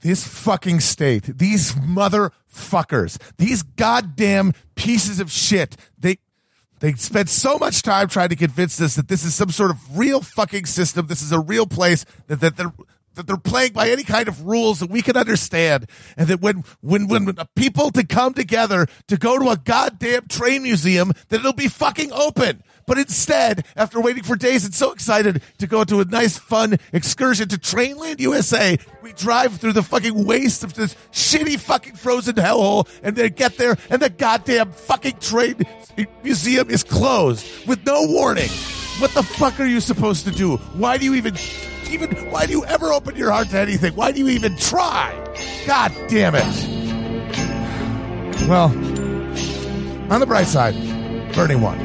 this fucking state, these motherfuckers, these goddamn pieces of shit, they they spent so much time trying to convince us that this is some sort of real fucking system. This is a real place that, that they're that they're playing by any kind of rules that we can understand, and that when when when, when people to come together to go to a goddamn train museum, that it'll be fucking open. But instead, after waiting for days and so excited to go to a nice, fun excursion to Trainland USA, we drive through the fucking waste of this shitty fucking frozen hellhole and then get there and the goddamn fucking train museum is closed with no warning. What the fuck are you supposed to do? Why do you even, even, why do you ever open your heart to anything? Why do you even try? God damn it. Well, on the bright side, Bernie won.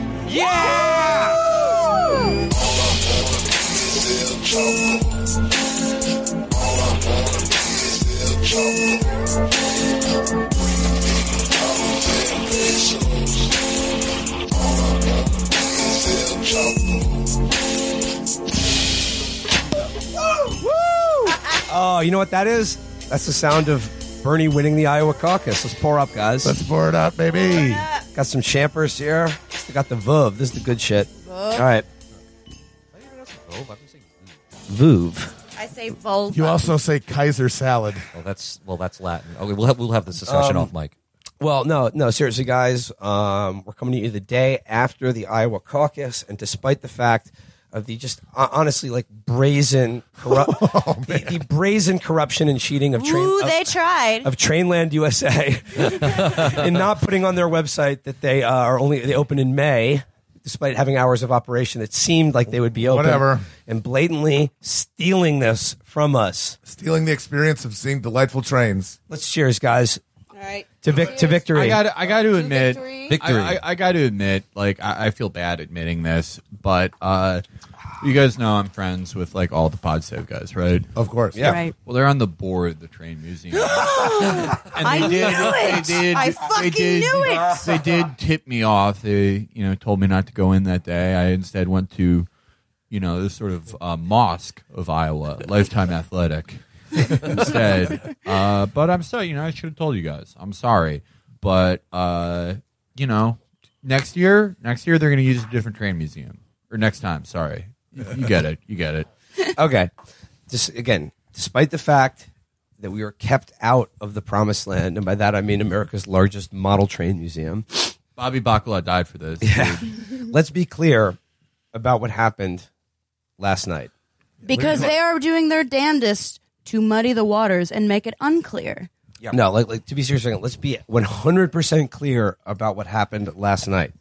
Oh, you know what that is? That's the sound of Bernie winning the Iowa caucus. Let's pour up, guys. Let's pour it out, baby. Got some champers here. Still got the Vuv. This is the good shit. All right. Vuv. I say vulva. You also say Kaiser salad. Well, that's well, that's Latin. Okay, we'll have we'll have this discussion Um, off mic. Well, no, no, seriously, guys. Um, we're coming to you the day after the Iowa caucus, and despite the fact of the just uh, honestly like brazen, corrupt, the, the brazen corruption and cheating of train Ooh, of, they tried. of Trainland USA, and not putting on their website that they uh, are only they open in May, despite having hours of operation that seemed like they would be open. Whatever. and blatantly stealing this from us. Stealing the experience of seeing delightful trains. Let's cheers, guys, All right. To vic- to victory. I got I got to admit, victory. Victory. I, I, I got to admit, like I, I feel bad admitting this, but uh, you guys know I'm friends with like all the Pod Save guys, right? Of course. Yeah. Right. Well, they're on the board of the train museum. and I knew it. They did. I they fucking did, knew it. They did tip me off. They, you know, told me not to go in that day. I instead went to, you know, this sort of uh, mosque of Iowa, Lifetime Athletic, instead. Uh, but I'm sorry. You know, I should have told you guys. I'm sorry, but uh, you know, next year, next year they're going to use a different train museum. Or next time. Sorry, you, you get it. You get it. okay. Just again, despite the fact that we were kept out of the promised land, and by that I mean America's largest model train museum. Bobby Bacala died for this. dude. Let's be clear about what happened last night. Because they are doing their damnedest to muddy the waters and make it unclear. Yeah. No, like, like to be serious, second, let's be 100% clear about what happened last night.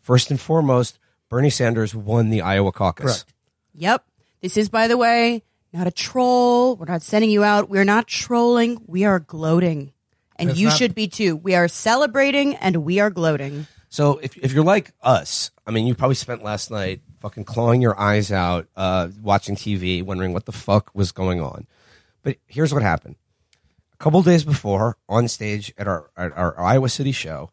First and foremost, Bernie Sanders won the Iowa caucus. Correct. Yep. This is, by the way, not a troll. We're not sending you out. We're not trolling. We are gloating. And It's you not- should be too. We are celebrating and we are gloating. So if, if you're like us, I mean, you probably spent last night fucking clawing your eyes out, uh, watching TV, wondering what the fuck was going on. But here's what happened. A couple days before, on stage at our, at our Iowa City show,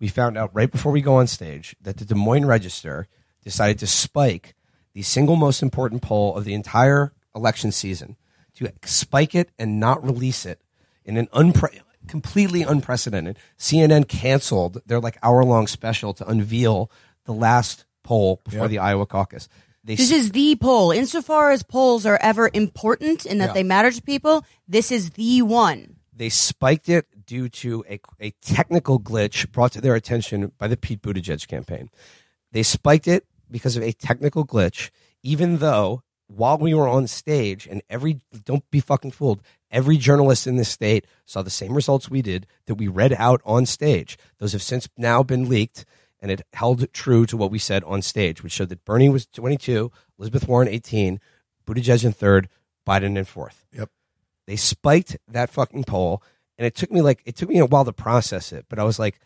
we found out right before we go on stage that the Des Moines Register decided to spike the single most important poll of the entire election season, to spike it and not release it in an unpre- completely unprecedented. CNN canceled their like hour long special to unveil the last poll before Yep. the Iowa caucus. They This is the poll. Insofar as polls are ever important in that Yeah. they matter to people, this is the one. they spiked it due to a, a technical glitch brought to their attention by the Pete Buttigieg campaign. They spiked it because of a technical glitch, even though while we were on stage and every, don't be fucking fooled, every journalist in this state saw the same results we did that we read out on stage. Those have since now been leaked and it held true to what we said on stage, which showed that Bernie was 22, Elizabeth Warren 18, Buttigieg in third, Biden in fourth. Yep. They spiked that fucking poll, and it took me like it took me a while to process it. But I was like,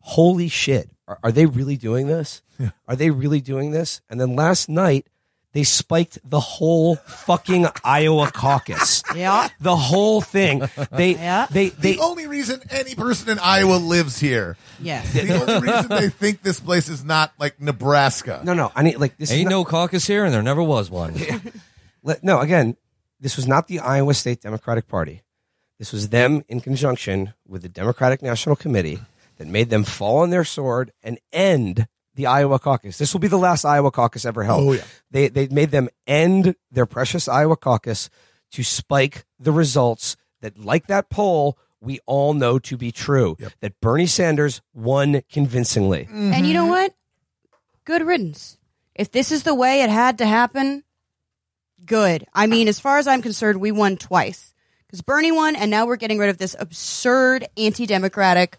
"Holy shit! Are, are they really doing this? Are they really doing this?" And then last night, they spiked the whole fucking Iowa caucus. Yeah. The whole thing. They Yeah. they they the only reason any person in Iowa lives here. Yes. The only reason they think this place is not like Nebraska. no no I need like this is Ain't not- no caucus here, and there never was one. Let- no, again, this was not the Iowa State Democratic Party. This was them in conjunction with the Democratic National Committee that made them fall on their sword and end the Iowa caucus. This will be the last Iowa caucus ever held. Oh, yeah. They they made them end their precious Iowa caucus to spike the results that, like that poll, we all know to be true. That Bernie Sanders won convincingly. And you know mm-hmm. what? Good riddance. If this is the way it had to happen, good. I mean, as far as I'm concerned, we won twice. Because Bernie won, and now we're getting rid of this absurd, anti democratic,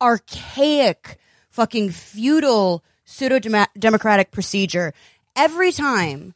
archaic, fucking feudal, pseudo democratic procedure. Every time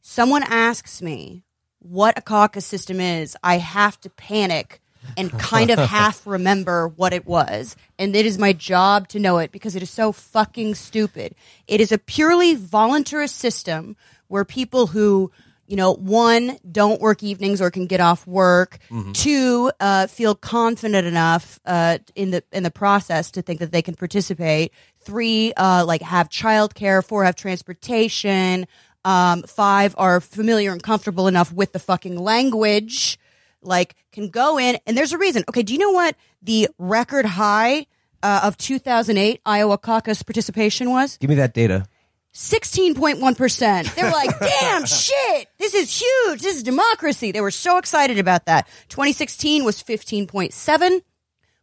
someone asks me what a caucus system is, I have to panic and kind of half remember what it was. And it is my job to know it because it is so fucking stupid. It is a purely voluntarist system where people who you know, one, don't work evenings or can get off work. Two, uh, feel confident enough uh, in the in the process to think that they can participate. Three, uh, like have childcare. Four, have transportation. Um, five, are familiar and comfortable enough with the fucking language. Like, can go in, and there's a reason. Okay, do you know what the record high uh, of 2008 Iowa caucus participation was? Give me that data. 16.1%. They were like, damn shit, this is huge. This is democracy. They were so excited about that. 2016 was 15.7.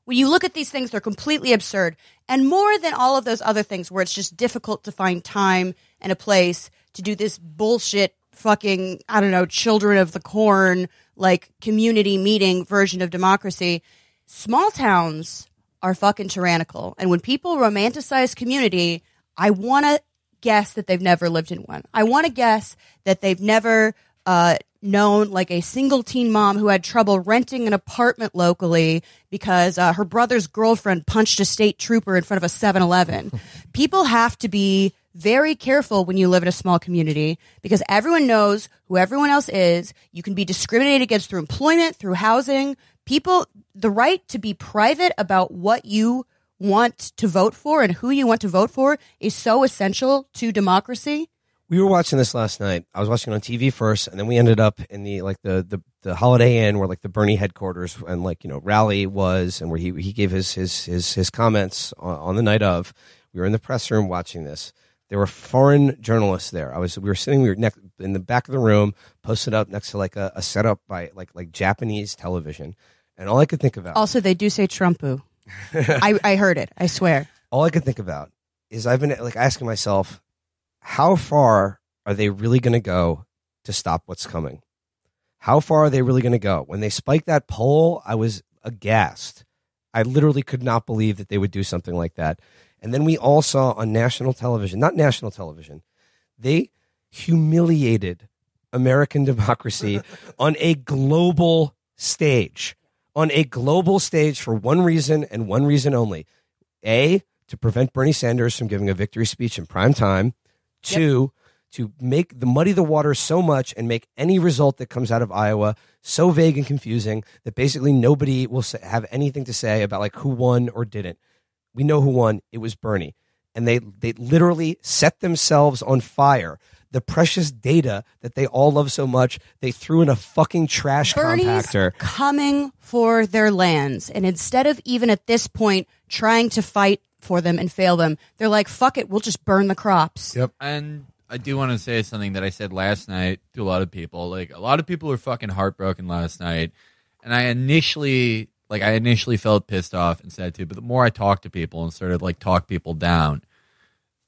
When you look at these things, they're completely absurd. And more than all of those other things where it's just difficult to find time and a place to do this bullshit fucking, I don't know, children of the corn, like community meeting version of democracy. Small towns are fucking tyrannical. And when people romanticize community, I want to guess that they've never lived in one. I want to guess that they've never uh, known like a single teen mom who had trouble renting an apartment locally because uh, her brother's girlfriend punched a state trooper in front of a 7 Eleven. People have to be very careful when you live in a small community because everyone knows who everyone else is. You can be discriminated against through employment, through housing. People, the right to be private about what you want to vote for and who you want to vote for is so essential to democracy. We were watching this last night. I was watching it on TV first, and then we ended up in the like the the, the Holiday Inn, where like the Bernie headquarters and like you know rally was, and where he he gave his his his his comments on, on the night of. We were in the press room watching this. There were foreign journalists there. I was we were sitting we were next in the back of the room, posted up next to like a, a setup by like like Japanese television, and all I could think about Also, they do say Trumpu. I, I heard it. I swear. all I could think about is I've been like asking myself, how far are they really going to go to stop what's coming? How far are they really going to go? When they spiked that poll, I was aghast. I literally could not believe that they would do something like that. And then we all saw on national television, not national television, they humiliated American democracy on a global stage. On a global stage for one reason and one reason only. A, to prevent Bernie Sanders from giving a victory speech in prime time. Two, to make the muddy the water so much and make any result that comes out of Iowa so vague and confusing that basically nobody will have anything to say about like who won or didn't. We know who won. It was Bernie. And they, they literally set themselves on fire. The precious data that they all love so much, they threw in a fucking trash Bernie's compactor. coming for their lands. And instead of even at this point trying to fight for them and fail them, they're like, fuck it, we'll just burn the crops. Yep. And I do want to say something that I said last night to a lot of people. Like a lot of people were fucking heartbroken last night, and I initially, like, I initially felt pissed off and sad too. But the more I talked to people and started like talk people down,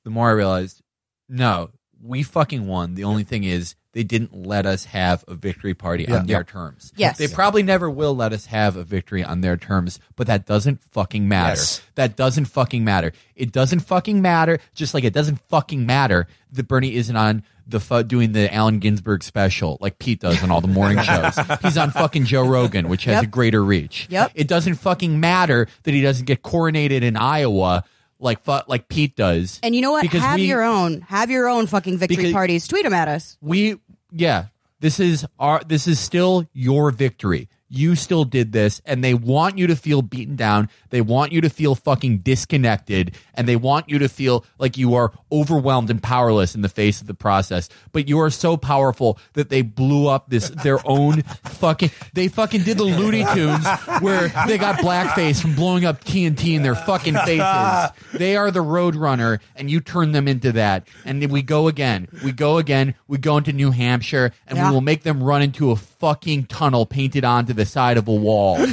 the more I realized, no, we fucking won. The only thing is they didn't let us have a victory party on their terms. Yes. They probably never will let us have a victory on their terms, but that doesn't fucking matter. Yes. That doesn't fucking matter. It doesn't fucking matter. Just like it doesn't fucking matter that Bernie isn't on the fu- doing the Allen Ginsberg special like Pete does on all the morning shows. He's on fucking Joe Rogan, which has Yep. a greater reach. Yep. It doesn't fucking matter that he doesn't get coronated in Iowa like fu- like Pete does. And you know what? Because have we- your own. Have your own fucking victory Because- parties. Tweet them at us. we yeah this is our this is still your victory you still did this and they want you to feel beaten down. They want you to feel fucking disconnected and they want you to feel like you are overwhelmed and powerless in the face of the process. But you are so powerful that they blew up this their own fucking they fucking did the Looney Tunes where they got blackface from blowing up TNT in their fucking faces. They are the Roadrunner and you turn them into that. And then we go again. We go again. We go into New Hampshire and Yeah. we will make them run into a fucking tunnel painted onto the side of a wall.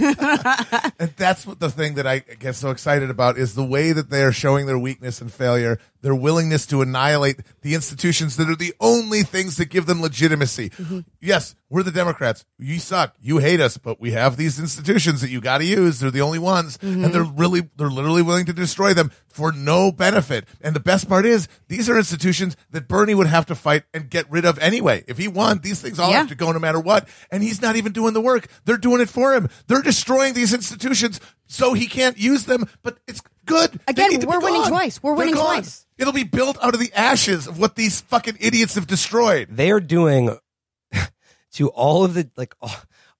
And that's what the thing that I get so excited about is the way that they are showing their weakness and failure, their willingness to annihilate the institutions that are the only things that give them legitimacy. Mm-hmm. Yes, we're the Democrats. You suck. You hate us, but we have these institutions that you got to use. They're the only ones, and mm-hmm. they're really, they're literally willing to destroy them for no benefit. And the best part is, these are institutions that Bernie would have to fight and get rid of anyway. If he won, these things all Yeah. have to go no matter what. And he's not even doing the work. They're doing it for him. They're destroying these institutions so he can't use them, but it's good. Again, need to be we're winning twice. We're They're winning gone. twice. It'll be built out of the ashes of what these fucking idiots have destroyed. they are doing to all of the like all,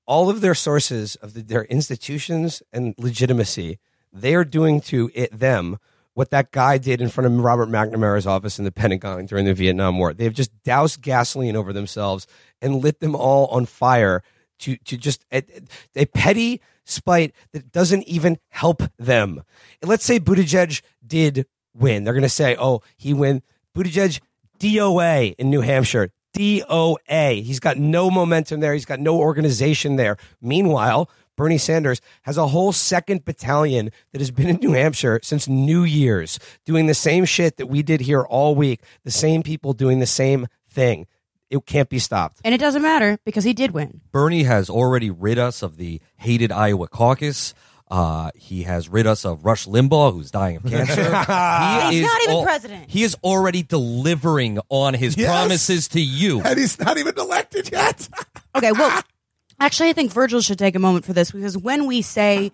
all of their sources of the, their institutions and legitimacy they are doing to it them what that guy did in front of Robert McNamara's office in the Pentagon during the Vietnam War. They've just doused gasoline over themselves and lit them all on fire to to just a, a petty spite that doesn't even help them. Let's say Buttigieg did win. They're going to say, "Oh, he win." Buttigieg DOA in New Hampshire. DOA. He's got no momentum there. He's got no organization there. Meanwhile, Bernie Sanders has a whole second battalion that has been in New Hampshire since New Year's, doing the same shit that we did here all week. The same people doing the same thing. It can't be stopped. And it doesn't matter because he did win. Bernie has already rid us of the hated Iowa caucus. Uh, he has rid us of Rush Limbaugh, who's dying of cancer. he He's is not even al- president. He is already delivering on his Yes. promises to you. And he's not even elected yet. Okay, well, actually, I think Virgil should take a moment for this because when we say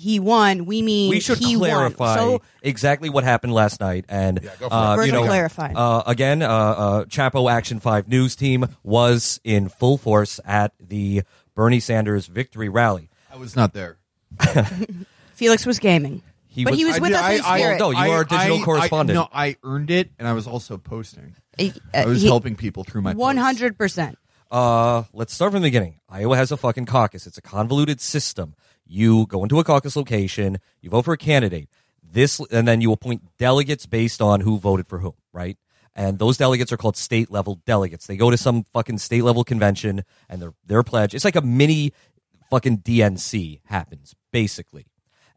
he won, we mean we should he clarify Won. So exactly what happened last night. And go for it. uh, you know, clarify. Uh, again, uh, uh, Chapo Action Five news team was in full force at the Bernie Sanders victory rally. I was not there. Felix was gaming, He but was- he was I with did- us I- in I- no, you are a digital correspondent. no, I earned it, and I was also posting. He- I uh, was he- helping people through my 100%. Uh, let's start from the beginning. Iowa has a fucking caucus. It's a convoluted system. You go into a caucus location, you vote for a candidate. This, and then you appoint delegates based on who voted for whom, right? And those delegates are called state level delegates. They go to some fucking state level convention and their their pledge. It's like a mini fucking DNC happens basically.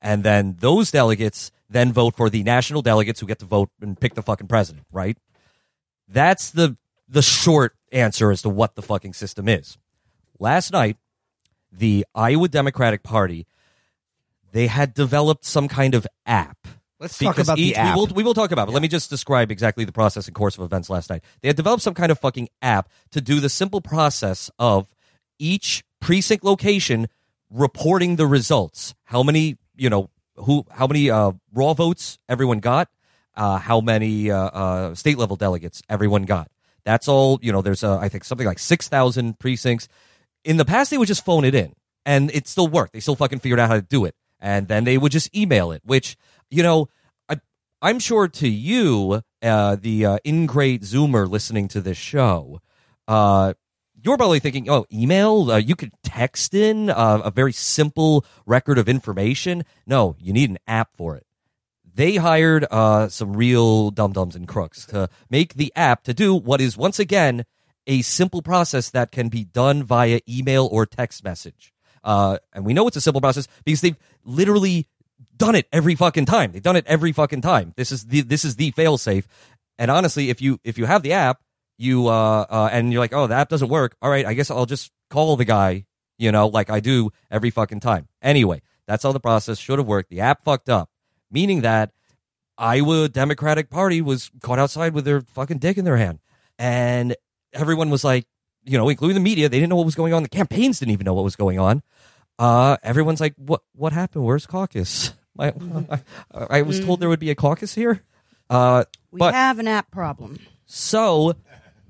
And then those delegates then vote for the national delegates who get to vote and pick the fucking president, right? That's the the short answer as to what the fucking system is. Last night, the Iowa Democratic Party they had developed some kind of app. Let's talk about the each- app. We will, we will talk about it. Let me just describe exactly the process and course of events last night. They had developed some kind of fucking app to do the simple process of each precinct location reporting the results. How many, you know, who, how many uh, raw votes everyone got, uh, how many uh, uh, state level delegates everyone got. That's all. You know, there's uh, I think something like six thousand precincts. In the past, they would just phone it in, and it still worked. They still fucking figured out how to do it, and then they would just email it. Which you know, I, I'm sure to you, uh, the uh, ingrate Zoomer listening to this show, uh, you're probably thinking, oh, email? Uh, you could text in uh, a very simple record of information. No, you need an app for it. They hired uh, some real dum dums and crooks to make the app to do what is once again a simple process that can be done via email or text message. Uh, and we know it's a simple process because they've literally done it every fucking time. They've done it every fucking time. This is the this is the fail safe. And honestly, if you if you have the app, you uh, uh and you're like, oh, the app doesn't work. All right, I guess I'll just call the guy. You know, like I do every fucking time. Anyway, that's how the process should have worked. The app fucked up, meaning that Iowa Democratic Party was caught outside with their fucking dick in their hand, and everyone was like, you know, including the media, they didn't know what was going on. The campaigns didn't even know what was going on. Uh, everyone's like, what what happened? Where's caucus? I, I, I was told there would be a caucus here. Uh, We but have an app problem. so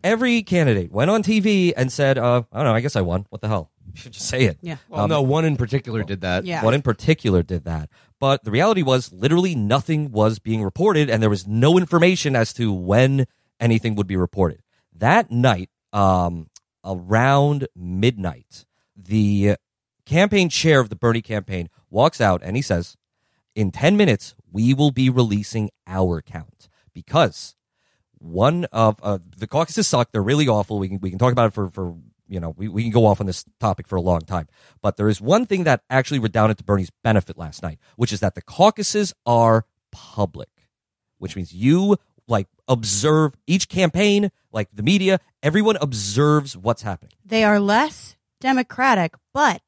every candidate went on TV and said, uh, I don't know, I guess I won. What the hell? should just say it. Yeah. Well, no, one in particular did that. Yeah. One in particular did that. But the reality was literally nothing was being reported and there was no information as to when anything would be reported. That night, um, around midnight, the campaign chair of the Bernie campaign walks out and he says, in 10 minutes, we will be releasing our count because one of uh, the caucuses suck. They're really awful. We can we can talk about it for for you know we, we can go off on this topic for a long time. But there is one thing that actually redounded to Bernie's benefit last night, which is that the caucuses are public, which means you like observe each campaign, like the media, everyone observes what's happening. They are less democratic, but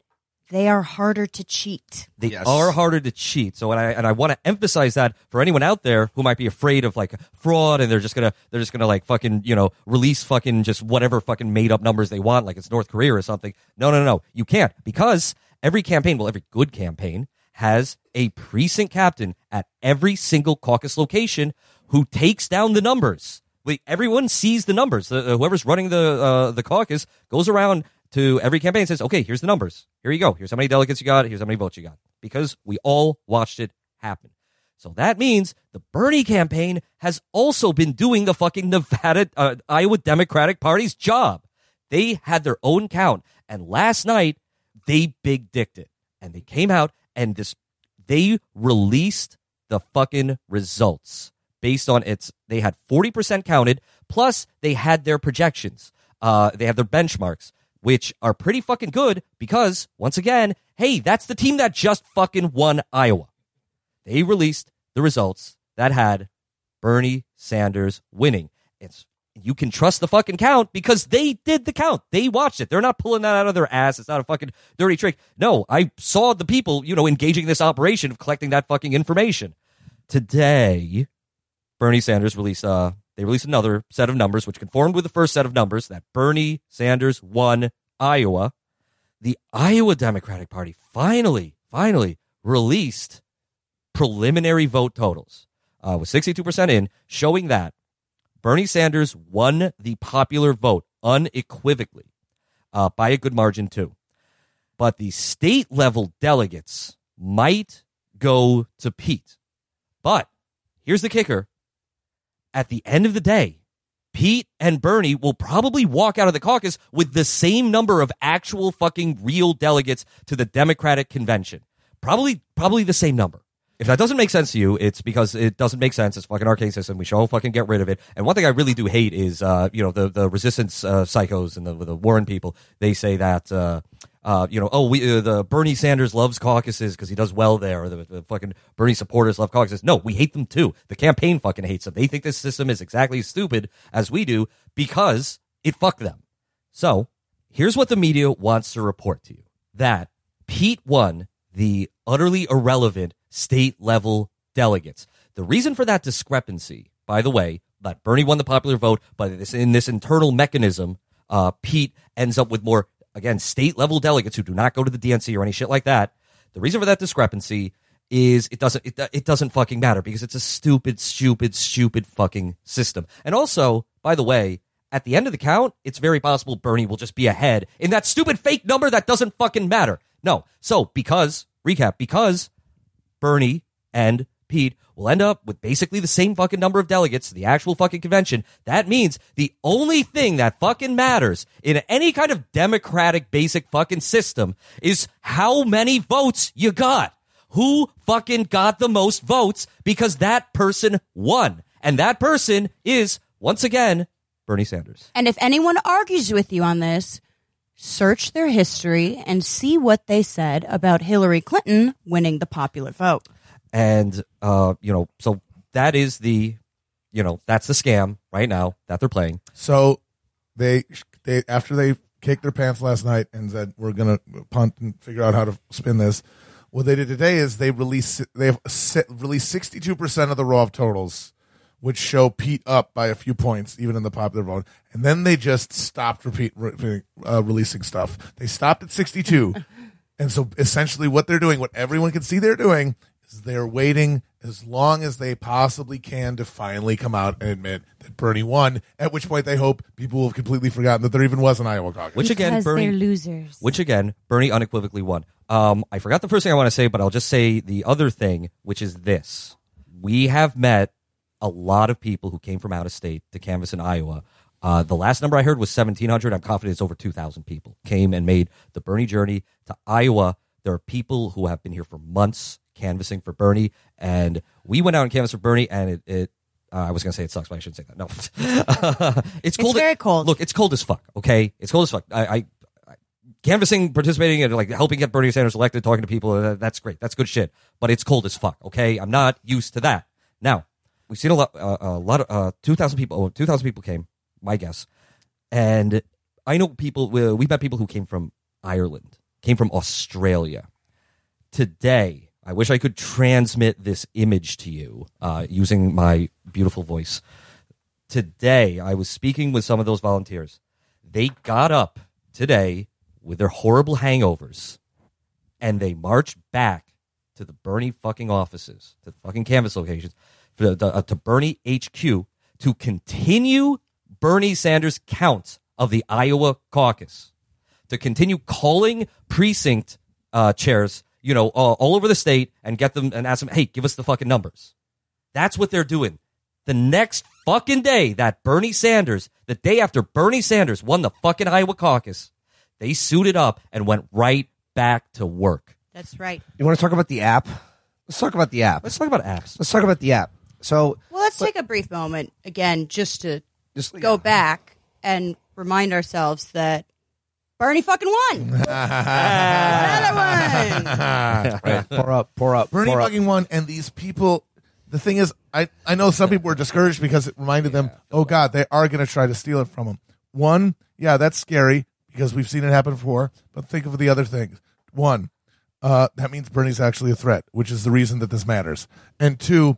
they are harder to cheat. They Yes. are harder to cheat. So, and I and I want to emphasize that for anyone out there who might be afraid of like fraud and they're just gonna they're just gonna like fucking you know release fucking just whatever fucking made up numbers they want like it's North Korea or something. No, no, no, no. You can't because every campaign, well, every good campaign has a precinct captain at every single caucus location who takes down the numbers. Like everyone sees the numbers. Whoever's running the uh, the caucus goes around to every campaign and says, "Okay, here's the numbers. Here you go. Here's how many delegates you got. Here's how many votes you got." Because we all watched it happen. So that means the Bernie campaign has also been doing the fucking Nevada uh, Iowa Democratic Party's job. They had their own count, and last night they big dicked it, and they came out and this they released the fucking results based on its. They had forty percent counted, plus they had their projections. Uh, they have their benchmarks, which are pretty fucking good because once again, hey, that's the team that just fucking won Iowa. They released the results that had Bernie Sanders winning. It's you can trust the fucking count because they did the count. They watched it. They're not pulling that out of their ass. It's not a fucking dirty trick. No, I saw the people, you know, engaging this operation of collecting that fucking information. Today, Bernie Sanders released uh they released another set of numbers which conformed with the first set of numbers that Bernie Sanders won Iowa. The Iowa Democratic Party finally, finally released preliminary vote totals uh, with 62% in, showing that Bernie Sanders won the popular vote unequivocally uh, by a good margin, too. But the state level delegates might go to Pete. But here's the kicker at the end of the day, Pete and Bernie will probably walk out of the caucus with the same number of actual fucking real delegates to the Democratic convention. Probably, probably the same number. If that doesn't make sense to you, it's because it doesn't make sense. It's fucking arcane system. We should all fucking get rid of it. And one thing I really do hate is, uh, you know, the the resistance uh, psychos and the the Warren people. They say that, uh, uh, you know, oh, we uh, the Bernie Sanders loves caucuses because he does well there. Or the, the fucking Bernie supporters love caucuses. No, we hate them too. The campaign fucking hates them. They think this system is exactly as stupid as we do because it fucked them. So here's what the media wants to report to you: that Pete won the utterly irrelevant state level delegates. The reason for that discrepancy, by the way, that Bernie won the popular vote, but in this internal mechanism, uh, Pete ends up with more, again, state level delegates who do not go to the DNC or any shit like that. The reason for that discrepancy is it doesn't it, it doesn't fucking matter because it's a stupid, stupid, stupid fucking system. And also, by the way, at the end of the count, it's very possible Bernie will just be ahead in that stupid fake number that doesn't fucking matter. No. So because recap, because Bernie and Pete will end up with basically the same fucking number of delegates to the actual fucking convention. That means the only thing that fucking matters in any kind of democratic basic fucking system is how many votes you got. Who fucking got the most votes because that person won. And that person is, once again, Bernie Sanders. And if anyone argues with you on this, search their history and see what they said about Hillary Clinton winning the popular vote. And, uh, you know, so that is the, you know, that's the scam right now that they're playing. So they they after they kicked their pants last night and said we're gonna punt and figure out how to spin this. What they did today is they released they've released sixty two percent of the raw totals, which show Pete up by a few points even in the popular vote, and then they just stopped repeat re- uh, releasing stuff. They stopped at sixty two, and so essentially what they're doing, what everyone can see they're doing, is is they're waiting as long as they possibly can to finally come out and admit that Bernie won. At which point they hope people will have completely forgotten that there even was an Iowa caucus. Which again, because Bernie they're losers. Which again, Bernie unequivocally won. Um, I forgot the first thing I want to say, but I'll just say the other thing, which is this: we have met a lot of people who came from out of state to canvass in Iowa. Uh, the last number I heard was seventeen hundred. I'm confident it's over two thousand people came and made the Bernie journey to Iowa. There are people who have been here for months canvassing for Bernie, and we went out and canvassed for Bernie, and it. it uh, I was gonna say it sucks, but I shouldn't say that. No, it's cold. It's very cold. Look, it's cold as fuck. Okay, it's cold as fuck. I, I canvassing, participating, and like helping get Bernie Sanders elected, talking to people. uh, That's great. That's good shit. But it's cold as fuck. Okay, I'm not used to that. Now we've seen a lot, uh, a lot of uh, two thousand people. Oh, two thousand people came, my guess, and I know people. we- We've met people who came from Ireland, came from Australia. Today, I wish I could transmit this image to you uh, using my beautiful voice. Today, I was speaking with some of those volunteers. They got up today with their horrible hangovers and they marched back to the Bernie fucking offices, to the fucking canvas locations, the, uh, to Bernie HQ to continue Bernie Sanders' count of the Iowa caucus, to continue calling precinct uh, chairs, you know, uh, all over the state and get them and ask them, hey, give us the fucking numbers. That's what they're doing. The next fucking day that Bernie Sanders, the day after Bernie Sanders won the fucking Iowa caucus, they suited up and went right back to work. That's right. You want to talk about the app? Let's talk about the app. Let's talk about apps. Let's talk about the app. So Well, let's take a brief moment again, just to just go back and remind ourselves that Bernie fucking won. Another one. Right, pour up, pour up, Bernie pour up. fucking won, and these people. The thing is, I, I know some people were discouraged because it reminded them, oh God, they are going to try to steal it from them. One, yeah, that's scary because we've seen it happen before. But think of the other things. One, uh, that means Bernie's actually a threat, which is the reason that this matters. And two,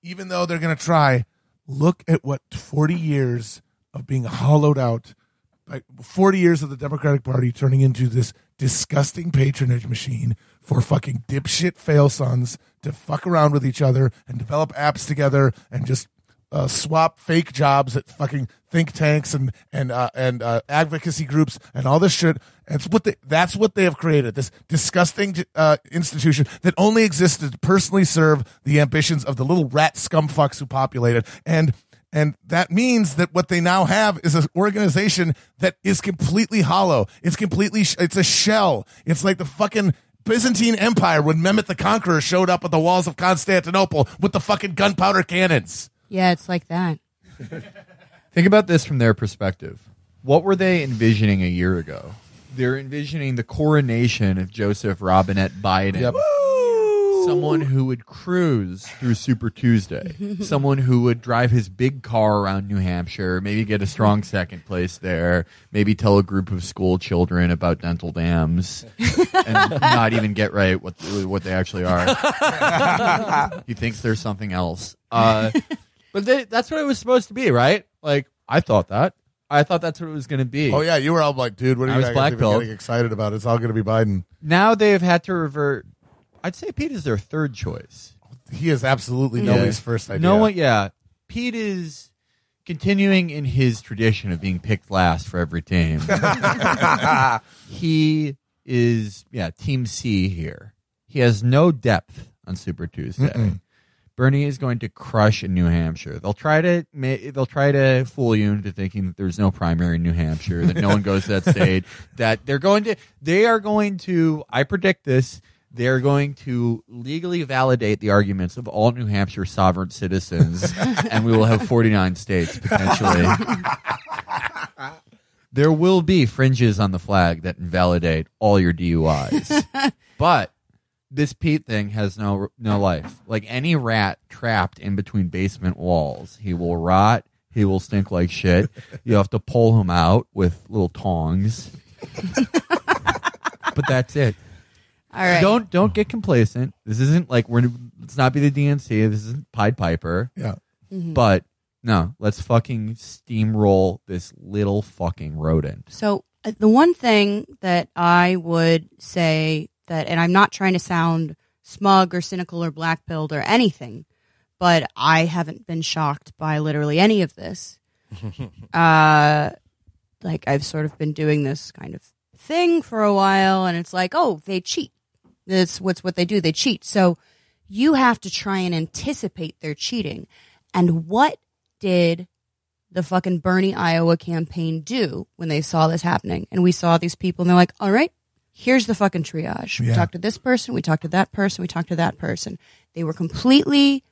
even though they're going to try, look at what 40 years of being hollowed out, like 40 years of the Democratic Party turning into this disgusting patronage machine for fucking dipshit fail sons to fuck around with each other and develop apps together and just uh, swap fake jobs at fucking think tanks and and uh, and uh, advocacy groups and all this shit. That's what they that's what they have created. This disgusting uh, institution that only existed to personally serve the ambitions of the little rat scumfucks who populate it. And and that means that what they now have is an organization that is completely hollow. It's completely, it's a shell. It's like the fucking Byzantine Empire when Mehmet the Conqueror showed up at the walls of Constantinople with the fucking gunpowder cannons. Yeah, it's like that. Think about this from their perspective. What were they envisioning a year ago? They're envisioning the coronation of Joseph Robinette Biden. Yep. Someone who would cruise through Super Tuesday. Someone who would drive his big car around New Hampshire, maybe get a strong second place there, maybe tell a group of school children about dental dams, and not even get right what what they actually are. he thinks there's something else. Uh, but they, that's what it was supposed to be, right? Like I thought that. I thought that's what it was going to be. Oh yeah, you were all like, dude, what are I you was guys even belt. getting excited about? It's all going to be Biden. Now they've had to revert. I'd say Pete is their third choice. He is absolutely Yeah. nobody's first idea. No one, yeah. Pete is continuing in his tradition of being picked last for every team. he is, yeah, Team C here. He has no depth on Super Tuesday. Bernie is going to crush in New Hampshire. They'll try to ma- they'll try to fool you into thinking that there's no primary in New Hampshire, that no one goes to that state, that they're going to they are going to I predict this they're going to legally validate the arguments of all New Hampshire sovereign citizens, and we will have 49 states potentially. there will be fringes on the flag that invalidate all your DUIs, but this Pete thing has no no life. Like any rat trapped in between basement walls, he will rot. He will stink like shit. You have to pull him out with little tongs. but that's it. All right. Don't don't get complacent. This isn't like we're. Let's not be the DNC. This isn't Pied Piper. Yeah. But no, let's fucking steamroll this little fucking rodent. So uh, the one thing that I would say that, and I'm not trying to sound smug or cynical or black pilled or anything, but I haven't been shocked by literally any of this. uh, like I've sort of been doing this kind of thing for a while, and it's like, oh, they cheat. That's what's what they do. They cheat. So you have to try and anticipate their cheating. And what did the fucking Bernie Iowa campaign do when they saw this happening? And we saw these people, and they're like, all right, here's the fucking triage. We Yeah. talked to this person, we talked to that person, we talked to that person. They were completely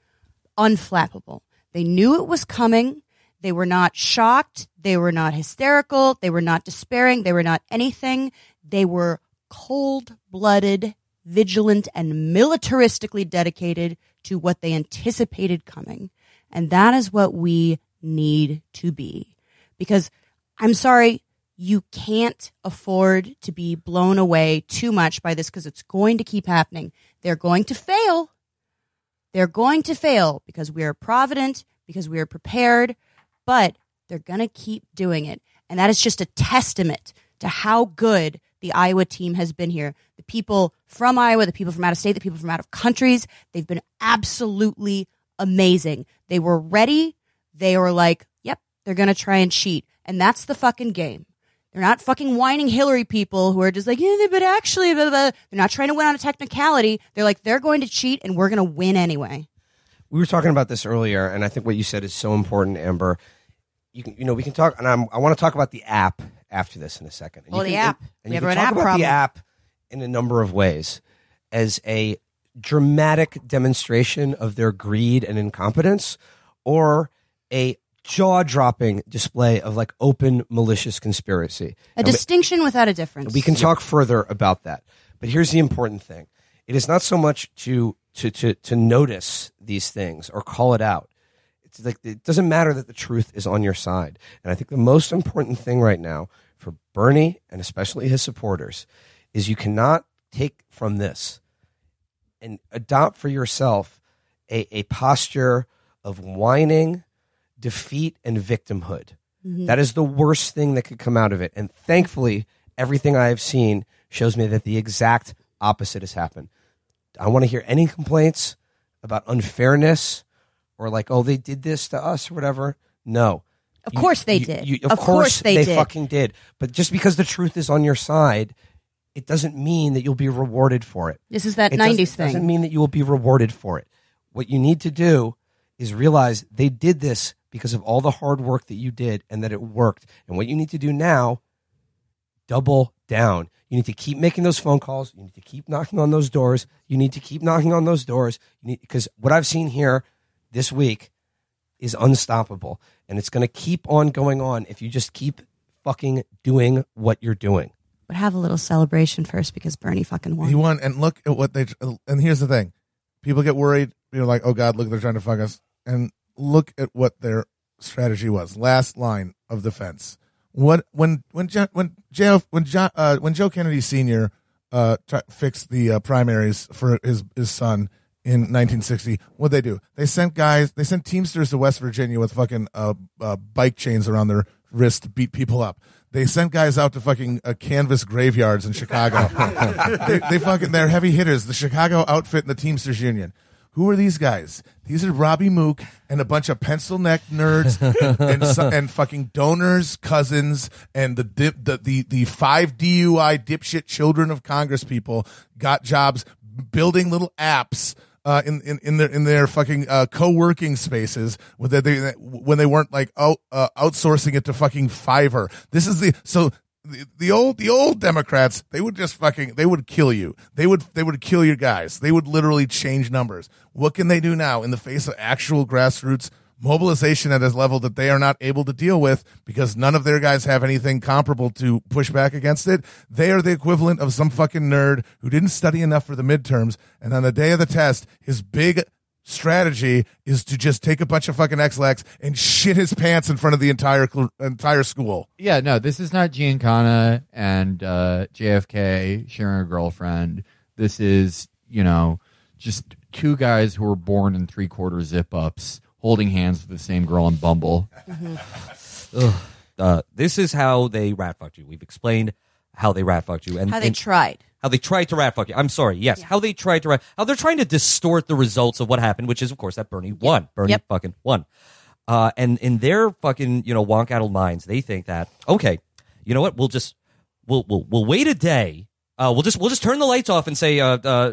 unflappable. They knew it was coming. They were not shocked. They were not hysterical. They were not despairing. They were not anything. They were cold blooded, vigilant, and militaristically dedicated to what they anticipated coming. And that is what we need to be. Because I'm sorry, you can't afford to be blown away too much by this because it's going to keep happening. They're going to fail. They're going to fail because we are provident, because we are prepared, but they're going to keep doing it. And that is just a testament to how good the Iowa team has been here. The people from Iowa, the people from out of state, the people from out of countries, they've been absolutely amazing. They were ready. They were like, yep, they're going to try and cheat. And that's the fucking game. They're not fucking whining Hillary people who are just like, yeah, but actually, blah, blah, they're not trying to win on a technicality. They're like, they're going to cheat and we're going to win anyway. we were talking about this earlier, and I think what you said is so important, Amber. You can, you know, we can talk, and I'm, I want to talk about the app after this in a second. And Oh, you the can- app. And We you have can an talk app about problem. the app in a number of ways as a dramatic demonstration of their greed and incompetence, or a jaw-dropping display of like open malicious conspiracy. A And we- distinction without a difference. we can talk further about that. But here's the important thing. It is not so much to to to to notice these things or call it out. It's like it doesn't matter that the truth is on your side. And I think the most important thing right now for Bernie and especially his supporters is you cannot take from this and adopt for yourself a, a posture of whining, defeat, and victimhood. Mm-hmm. That is the worst thing that could come out of it. And thankfully, everything I have seen shows me that the exact opposite has happened. I want to hear any complaints about unfairness or like, oh, they did this to us or whatever. No. Of You- course they you- did. you- of, Of course they did. fucking did. But just because the truth is on your side, it doesn't mean that you'll be rewarded for it. This is that It doesn't- 90s Doesn't mean that you will be rewarded for it. What you need to do is realize they did this because of all the hard work that you did and that it worked. And what you need to do now, double down. You need to keep making those phone calls. You need to keep knocking on those doors. You need to keep knocking on those doors. Because what I've seen here this week is unstoppable, and it's going to keep on going on if you just keep fucking doing what you're doing. But have a little celebration first because Bernie fucking won. He won, and look at what they. And here's the thing: people get worried. You're like, "Oh God, look, they're trying to fuck us." And look at what their strategy was. Last line of defense. What when when when Joe when John uh, when Joe Kennedy Senior uh, fixed the uh, primaries for his his son in 1960, what they do? They sent guys. They sent Teamsters to West Virginia with fucking uh, uh, bike chains around their wrist to beat people up. They sent guys out to fucking uh, canvas graveyards in Chicago. they, they fucking they're heavy hitters. The Chicago outfit and the Teamsters Union. Who are these guys? These are Robbie Mook and a bunch of pencil neck nerds and so- and fucking donors, cousins, and the dip, the the the five DUI dipshit children of Congress people got jobs building little apps uh, in, in in their in their fucking uh, co-working spaces when they, when they weren't like out, uh, outsourcing it to fucking Fiverr. This is the so the, the old the old Democrats they would just fucking they would kill you. They would they would kill your guys. They would literally change numbers. What can they do now in the face of actual grassroots mobilization at a level that they are not able to deal with because none of their guys have anything comparable to push back against it. They are the equivalent of some fucking nerd who didn't study enough for the midterms and on the day of the test, his big strategy is to just take a bunch of fucking Ex-Lax and shit his pants in front of the entire entire school. Yeah, no, this is not Giancana and uh, JFK sharing a girlfriend. This is, you know, just two guys who were born in three quarter zip ups holding hands with the same girl in Bumble. Uh, this is how they rat fucked you. We've explained how they rat fucked you and How they and tried. how they tried to rat fuck you. I'm sorry. Yes, how they tried to rat. How they're trying to distort the results of what happened, which is of course that Bernie won. Bernie Yep. fucking won. Uh, and in their fucking you know wonk addled minds, they think that okay, you know what? We'll just we'll we'll we'll wait a day. Uh, we'll just we'll just turn the lights off and say uh, uh,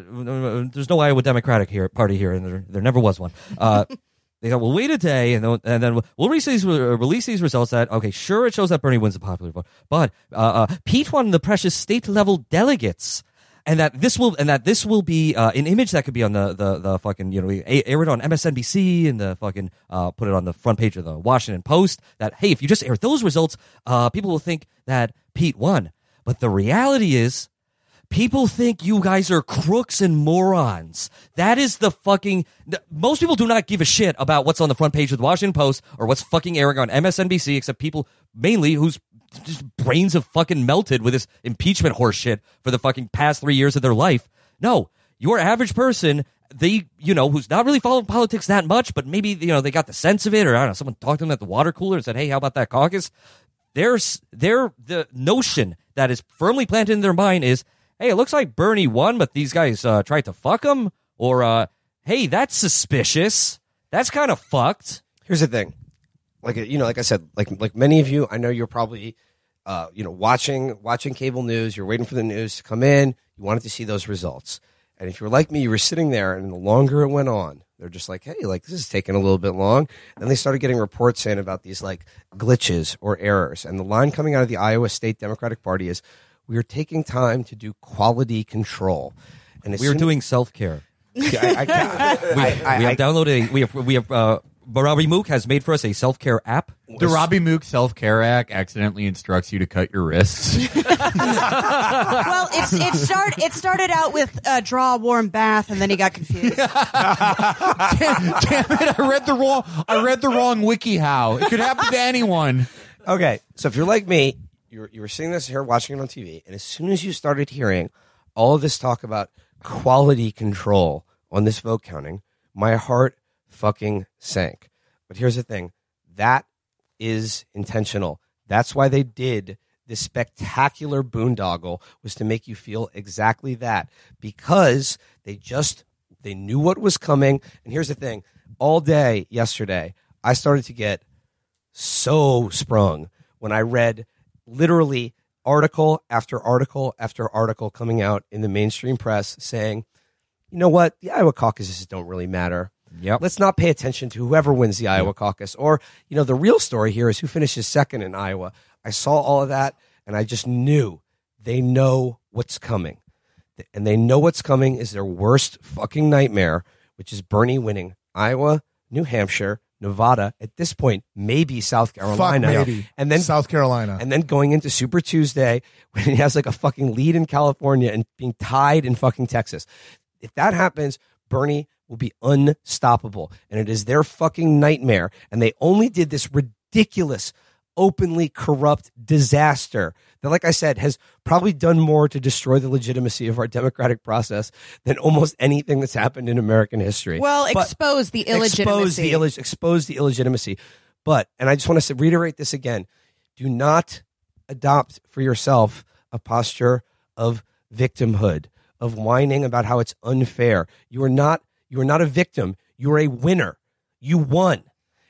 there's no Iowa Democratic here party here, and there, there never was one. Uh, they thought we'll wait a day and then, and then we'll release these uh, release these results. That okay, sure, it shows that Bernie wins the popular vote, but uh, uh, Pete won the precious state level delegates. And that this will and that this will be uh, an image that could be on the, the, the fucking you know air it on MSNBC and the fucking uh, put it on the front page of the Washington Post that hey if you just air those results uh, people will think that Pete won but the reality is People think you guys are crooks and morons. That is the fucking. Most people do not give a shit about what's on the front page of the Washington Post or what's fucking airing on MSNBC, except people mainly whose just brains have fucking melted with this impeachment horse shit for the fucking past three years of their life. No, your average person, they, you know, who's not really following politics that much, but maybe, you know, they got the sense of it, or I don't know, someone talked to them at the water cooler and said, hey, how about that caucus? there's their the notion that is firmly planted in their mind is, hey, it looks like Bernie won, but these guys uh, tried to fuck him, or uh, hey, that's suspicious. That's kind of fucked. Here's the thing, like you know, like I said, like like many of you, I know you're probably, uh, you know, watching watching cable news. You're waiting for the news to come in. You wanted to see those results, and if you're like me, you were sitting there, and the longer it went on, they're just like, hey, like this is taking a little bit long. And they started getting reports in about these like glitches or errors, and the line coming out of the Iowa State Democratic Party is, we are taking time to do quality control. And We are doing self care. I, I, We, I- I- we have downloaded a we have we have uh, Barabi Mook has made for us a self care app. The Robby Mook Self Care Act accidentally instructs you to cut your wrists. Well, it's, it start it started out with uh, draw a warm bath, and then he got confused. Damn it! I read the wrong. I read the wrong wiki. How it could happen to anyone. Okay, so if you're like me, you were, you were seeing this here, watching it on TV, and as soon as you started hearing all this talk about quality control on this vote counting, my heart fucking sank. But here's the thing that is intentional. That's why they did this spectacular boondoggle was to make you feel exactly that because they just they knew what was coming. And here's the thing: all day yesterday, I started to get so sprung when I read literally article after article after article coming out in the mainstream press saying, you know what, the Iowa caucuses don't really matter. Yep. Let's not pay attention to whoever wins the Iowa caucus. Or, you know, the real story here is who finishes second in Iowa. I saw all of that and I just knew they know what's coming. And they know what's coming is their worst fucking nightmare, which is Bernie winning Iowa, New Hampshire, Nevada, at this point, maybe South Carolina. maybe. And then South Carolina. and then going into Super Tuesday when he has like a fucking lead in California and being tied in fucking Texas. If that happens, Bernie will be unstoppable. And it is their fucking nightmare. And they only did this ridiculous, openly corrupt disaster that, like I said, has probably done more to destroy the legitimacy of our democratic process than almost anything that's happened in American history. Well, But- expose the illegitimacy. expose the illeg- expose the illegitimacy. But and I just want to reiterate this again: do not adopt for yourself a posture of victimhood, of whining about how it's unfair. You are not. You are not a victim. You are a winner. You won,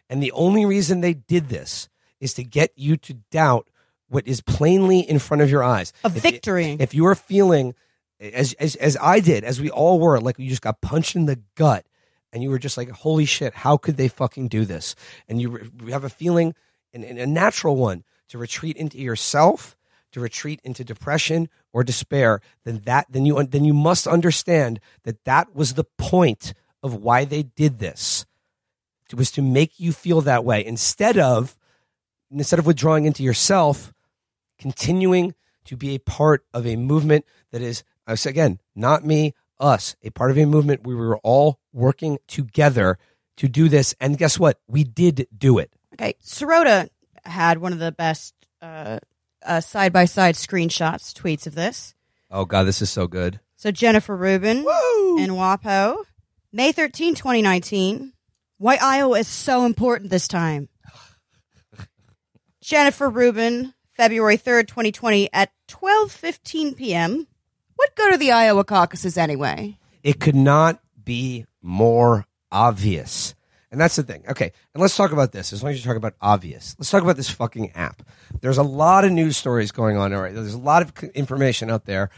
and the only reason they did this is to get you to doubt what is plainly in front of your eyes. A victory. if you are feeling as, as as I did, as we all were, like you just got punched in the gut, and you were just like, "Holy shit! How could they fucking do this?" And you, you have a feeling, and, and a natural one, to retreat into yourself, to retreat into depression or despair. Then that, then you, then you must understand that that was the point of why they did this. It was to make you feel that way instead of instead of withdrawing into yourself continuing to be a part of a movement that is, I say again, not me, us, a part of a movement where we were all working together to do this. And guess what? We did do it. Okay, Sirota had one of the best uh, side by side screenshots, tweets of this. Oh God, this is so good. So Jennifer Rubin in WAPO, May 13, 2019. Why Iowa is so important this time. Jennifer Rubin, February 3rd, 2020 at 12:15 p.m. What go to the Iowa caucuses anyway? It could not be more obvious. And that's the thing. Okay. And let's talk about this. As long as you talk about obvious, let's talk about this fucking app. There's a lot of news stories going on. All right. There's a lot of information out there.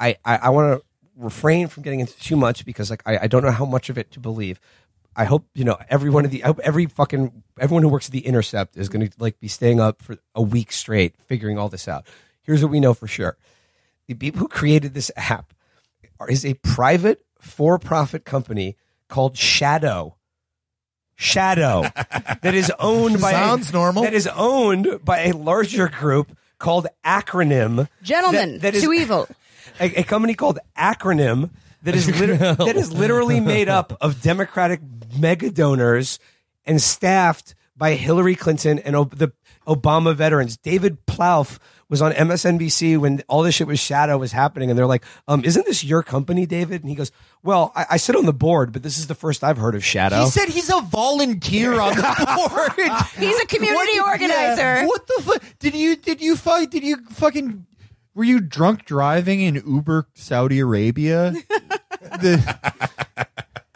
I, I, I want to refrain from getting into too much because like I, I don't know how much of it to believe. I hope you know every one of the I hope every fucking everyone who works at the Intercept is going to like be staying up for a week straight figuring all this out. Here's what we know for sure: the people who created this app are, is a private for-profit company called Shadow. Shadow that is owned by Sounds a, normal. that is owned by a larger group called Acronym. Gentlemen, that- that is- too evil. a, a company called Acronym that is lit- that is literally made up of Democratic mega donors and staffed by Hillary Clinton and o- the Obama veterans. David Plouffe was on MSNBC when all this shit was shadow was happening, and they're like, um, "Isn't this your company, David?" And he goes, "Well, I, I sit on the board, but this is the first I've heard of shadow." He said he's a volunteer on the board. He's a community organizer. Yeah, what the fuck? Did you did you fight? Did you fucking? Were you drunk driving in Uber Saudi Arabia? the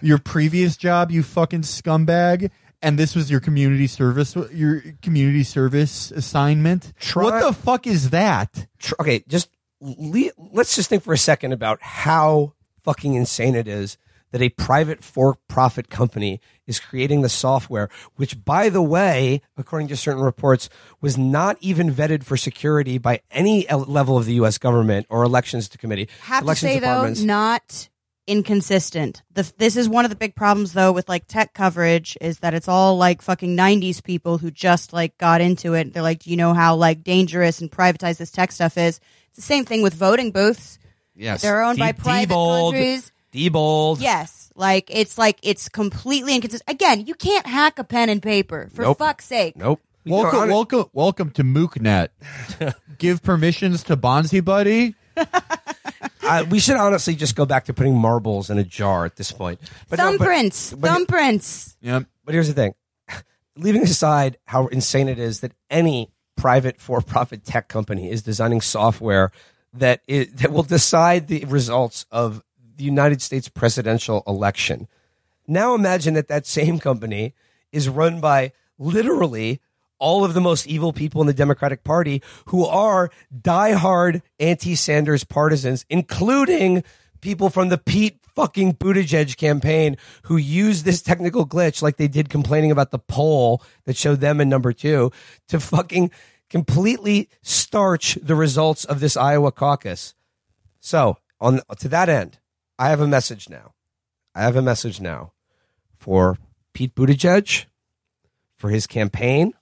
your previous job, you fucking scumbag. And this was your community service, your community service assignment. Try- what the fuck is that? tr- okay, just le- let's just think for a second about how fucking insane it is that a private for-profit company is creating the software, which, by the way, according to certain reports, was not even vetted for security by any level of the U.S. government or elections to committee. Have to say though, not inconsistent. The, this is one of the big problems though with like tech coverage is that it's all like fucking 90s people who just like got into it. They're like, do you know how like dangerous and privatized this tech stuff is? It's the same thing with voting booths. yes, They're owned by De- private Diebold, countries. Diebold. Yes. Like it's like it's completely inconsistent. Again, you can't hack a pen and paper for Nope. fuck's sake. Nope. Welcome, welcome, welcome to MookNet. Give permissions to Bonzi Buddy. uh, we should honestly just go back to putting marbles in a jar at this point. But no, but- Thumbprints. but- thumbprints. Yep. But here's the thing leaving aside how insane it is that any private for profit tech company is designing software that is, that will decide the results of the United States presidential election. Now imagine that that same company is run by literally all of the most evil people in the Democratic Party who are diehard anti Sanders partisans, including people from the Pete fucking Buttigieg campaign who used this technical glitch like they did complaining about the poll that showed them in number two to fucking completely starch the results of this Iowa caucus. So, on to that end, I have a message now. I have a message now for Pete Buttigieg, for his campaign,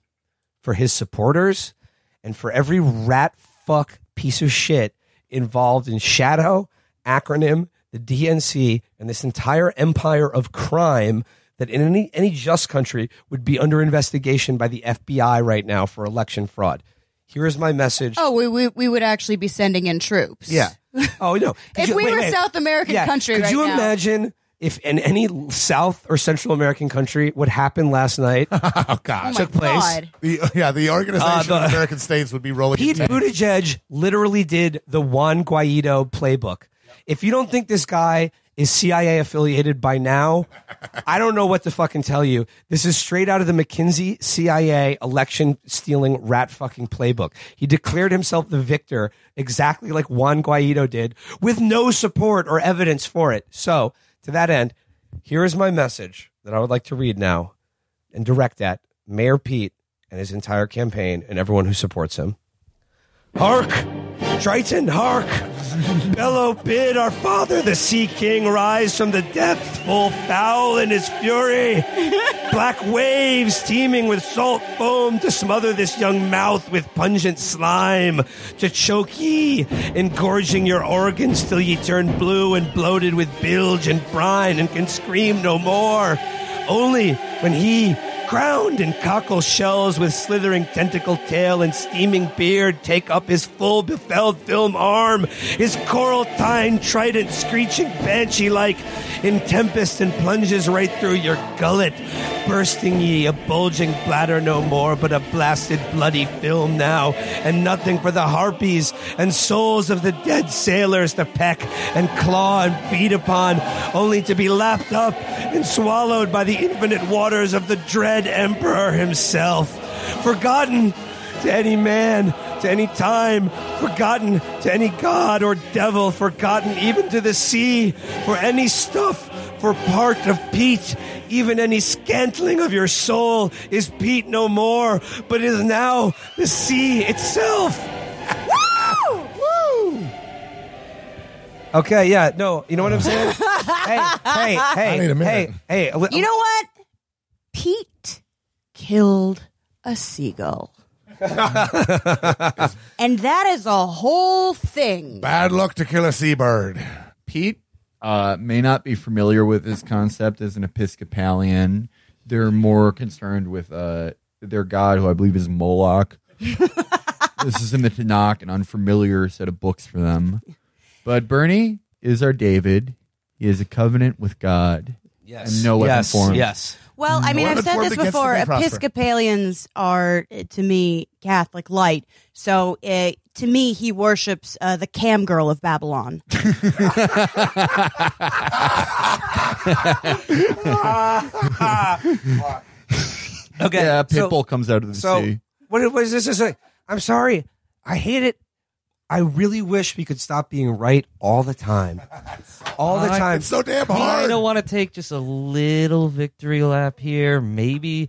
for his supporters, and for every rat fuck piece of shit involved in Shadow, Acronym, the DNC, and this entire empire of crime that in any, any just country would be under investigation by the FBI right now for election fraud. Here is my message. Oh, we, we we would actually be sending in troops. Yeah. Oh no. Could If you- we wait, were wait. South American Yeah. country Could right you now. imagine if in any South or Central American country what happened last night Oh Oh God. my took place? God. The, yeah, the Organization Uh, the- of American States would be rolling. Pete in tape. Buttigieg literally did the Juan Guaido playbook. If you don't think this guy is CIA affiliated by now, I don't know what to fucking tell you. This is straight out of the McKinsey CIA election stealing rat fucking playbook. He declared himself the victor exactly like Juan Guaido did with no support or evidence for it. So, to that end, here is my message that I would like to read now and direct at Mayor Pete and his entire campaign and everyone who supports him. Hark! Triton, hark! Bellow bid our father, the Sea King, rise from the depths, full foul in his fury. Black waves teeming with salt foam to smother this young mouth with pungent slime, to choke ye, engorging your organs till ye turn blue and bloated with bilge and brine and can scream no more. Only when he crowned in cockle shells with slithering tentacle tail and steaming beard, take up his full befelled film arm, his coral tine trident screeching banshee like in tempest and plunges right through your gullet, bursting ye a bulging bladder no more, but a blasted bloody film now, and nothing for the harpies and souls of the dead sailors to peck and claw and feed upon, only to be lapped up and swallowed by the infinite waters of the dread emperor himself. Forgotten to any man, to any time, forgotten to any god or devil, forgotten even to the sea, for any stuff, for part of Pete, even any scantling of your soul is Pete no more, but is now the sea itself. Woo! Woo! Okay, yeah, no, you know what I'm saying? hey, hey, hey, I need a minute. hey, hey. You know what? Pete killed a seagull. and that is a whole thing. Bad luck to kill a seabird. Pete uh, may not be familiar with this concept as an Episcopalian. They're more concerned with uh, their god, who I believe is Moloch. this is in the Tanakh, an unfamiliar set of books for them. But Bernie is our David. He has a covenant with God. Yes. And no weapon yes, formed. Yes. Well, I mean, Weapon I've said this before. them may prosper. Episcopalians are, uh, to me, Catholic light. So, uh, to me, he worships uh, the cam girl of Babylon. Okay. Yeah, so- Pitbull comes out of the So sea. what was this? Is I'm sorry. I hate it. I really wish we could stop being right all the time. All the time. It's so damn hard. I don't want to take just a little victory lap here, maybe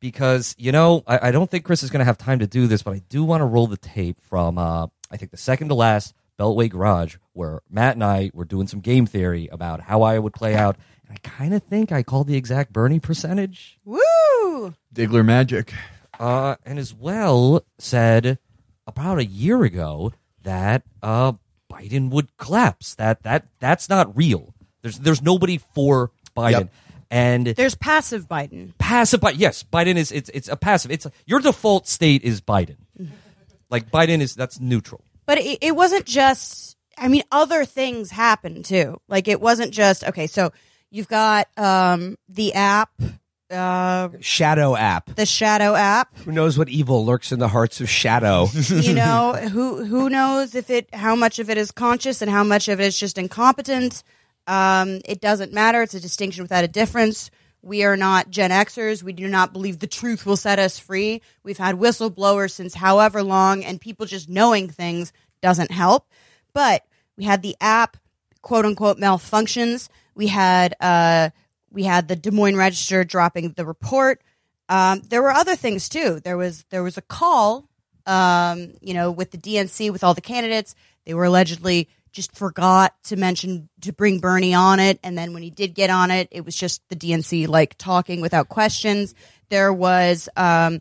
because you know I, I don't think Chris is going to have time to do this, but I do want to roll the tape from uh, I think the second to last Beltway Garage, where Matt and I were doing some game theory about how I would play out, and I kind of think I called the exact Bernie percentage, Woo! Diggler magic. uh, and as well said about a year ago that uh, Biden would collapse. That that that's not real. There's there's nobody for Biden. Yep. And There's passive Biden. passive Biden. Yes, Biden is it's it's a passive. It's your default state is Biden. Like Biden is that's neutral. But it, it wasn't just, I mean, other things happened too. Like, it wasn't just, okay, so you've got um, the app, uh, Shadow app. the Shadow app. Who knows what evil lurks in the hearts of Shadow? you know who who knows if it how much of it is conscious and how much of it is just incompetent um, it doesn't matter. It's a distinction without a difference. We are not gen xers. We do not believe the truth will set us free. We've had whistleblowers since however long and people just knowing things doesn't help. But we had the app quote unquote malfunctions. We had uh, we had the des moines register dropping the report um, there were other things too there was there was a call um, you know, with the DNC, with all the candidates. They were allegedly just forgot to mention to bring Bernie on it. And then when he did get on it, it was just the DNC like talking without questions. There was, um,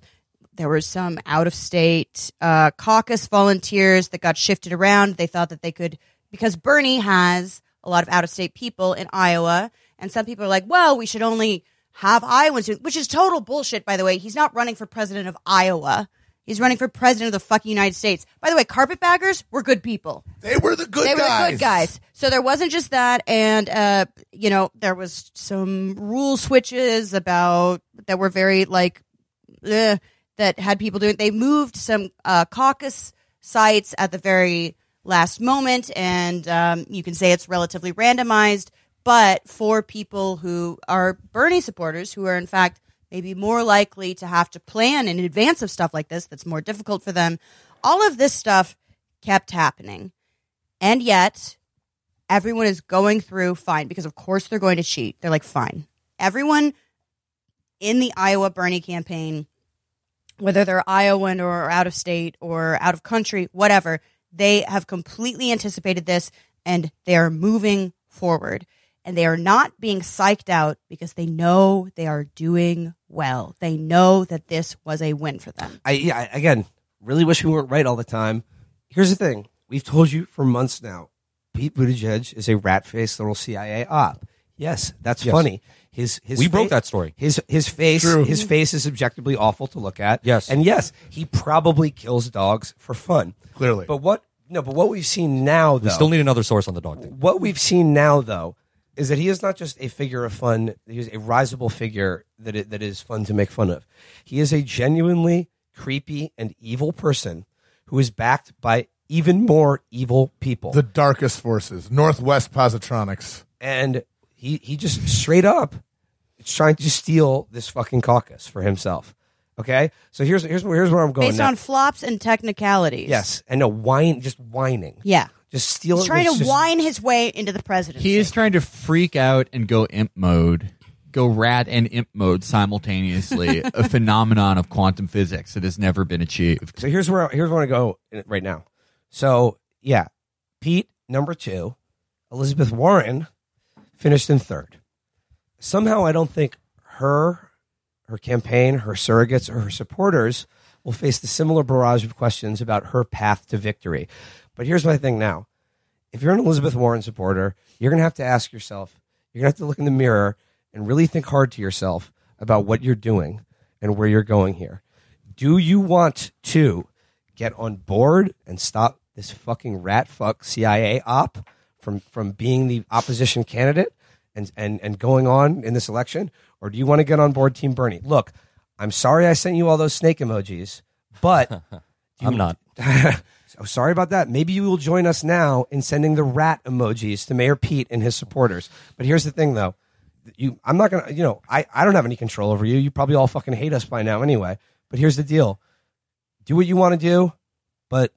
there was some out of state uh, caucus volunteers that got shifted around. They thought that they could, because Bernie has a lot of out of state people in Iowa. And some people are like, well, we should only have Iowans, which is total bullshit, by the way. He's not running for president of Iowa. He's running for president of the fucking United States. By the way, carpetbaggers were good people. They were the good they were guys. the good guys. So there wasn't just that, and uh, you know, there was some rule switches about that were very like eh, that had people doing. They moved some uh, caucus sites at the very last moment, and um, you can say it's relatively randomized. But for people who are Bernie supporters, who are in fact maybe more likely to have to plan in advance of stuff like this, that's more difficult for them. All of this stuff kept happening. And yet, everyone is going through fine because, of course, they're going to cheat. They're like, fine. Everyone in the Iowa Bernie campaign, whether they're Iowan or out of state or out of country, whatever, they have completely anticipated this and they are moving forward. And they are not being psyched out because they know they are doing well. They know that this was a win for them. I, yeah, I- again, really wish we weren't right all the time. Here's the thing: we've told you for months now. Pete Buttigieg is a rat-faced little CIA op. Yes, that's Yes. funny. His his We broke that story. His his face True. his face is objectively awful to look at. Yes. and yes, he probably kills dogs for fun. Clearly. but what? No, but what we've seen now, though, We still need another source on the dog thing. what we've seen now, though, is that he is not just a figure of fun. He is a risible figure that it, that is fun to make fun of. He is a genuinely creepy and evil person who is backed by even more evil people. the darkest forces, Northwest Positronics. and he he just straight up is trying to steal this fucking caucus for himself. Okay, so here's here's where here's where I'm going. Based now. on flops and technicalities. yes, and no whine, just whining. Yeah. Just steal. He's it. trying to just- whine his way into the presidency. He is trying to freak out and go imp mode, go rat and imp mode simultaneously, a phenomenon of quantum physics that has never been achieved. So here's where here's where I go right now. So yeah, Pete number two, Elizabeth Warren finished in third. Somehow I don't think her, her campaign, her surrogates, or her supporters will face the similar barrage of questions about her path to victory. But here's my thing now: if you're an Elizabeth Warren supporter, you're gonna have to ask yourself, you're gonna have to look in the mirror and really think hard to yourself about what you're doing and where you're going here. Do you want to get on board and stop this fucking rat fuck CIA op from from being the opposition candidate and and and going on in this election, or do you want to get on board Team Bernie? Look, I'm sorry I sent you all those snake emojis, but I'm not. so sorry about that. Maybe you will join us now in sending the rat emojis to Mayor Pete and his supporters. But here's the thing, though. You, I'm not gonna. You know, I, I don't have any control over you. You probably all fucking hate us by now anyway. But here's the deal: do what you want to do, but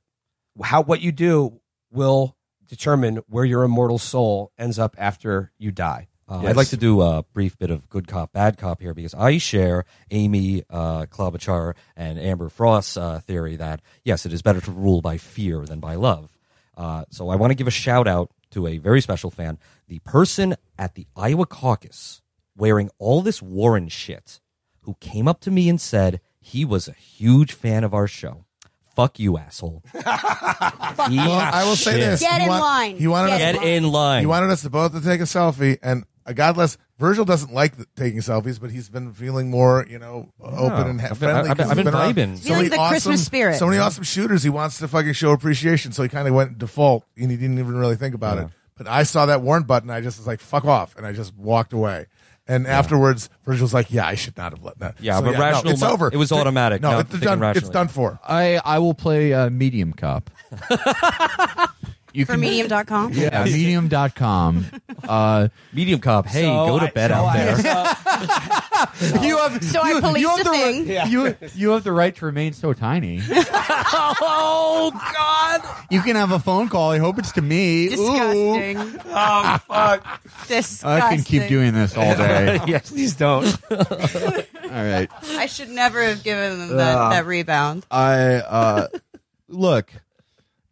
how what you do will determine where your immortal soul ends up after you die. Uh, Yes. I'd like to do a brief bit of good cop, bad cop here because I share Amy uh, Klobuchar and Amber Frost's uh, theory that, yes, it is better to rule by fear than by love. Uh, so I want to give a shout out to a very special fan, the person at the Iowa caucus wearing all this Warren shit who came up to me and said he was a huge fan of our show. Fuck you, asshole. Well, I will say shit. this: Get he in want- line. He wanted Get us. In line. He wanted us to both to take a selfie, and God bless. Virgil doesn't like the, taking selfies, but he's been feeling more, you know, open and ha- I've been- friendly. I've been- 'cause I've he's been around vibing. so Feeling many the awesome, Christmas spirit. So many awesome shooters. He wants to fucking show appreciation, so he kind of went default, and he didn't even really think about it. But I saw that Warren button, I just was like, "Fuck off," and I just walked away. And afterwards, Virgil's like, "Yeah, I should not have let that." Yeah, So, but no, rational it's mi- over. it was automatic. No, Now it's thinking done. It's rationally. done for. I I will play uh, Medium Cop. you for medium.com. Yeah, medium.com. Uh, Medium cop, hey, So go to I- bed so out I- there. you have So I you, policed you have the the thing. Right, you you have the right to remain so tiny. oh God! You can have a phone call. I hope it's to me. Ooh. Disgusting. Oh fuck! Disgusting. I can keep doing this all day. yes, please don't. all right. I should never have given them that, that rebound. I uh look,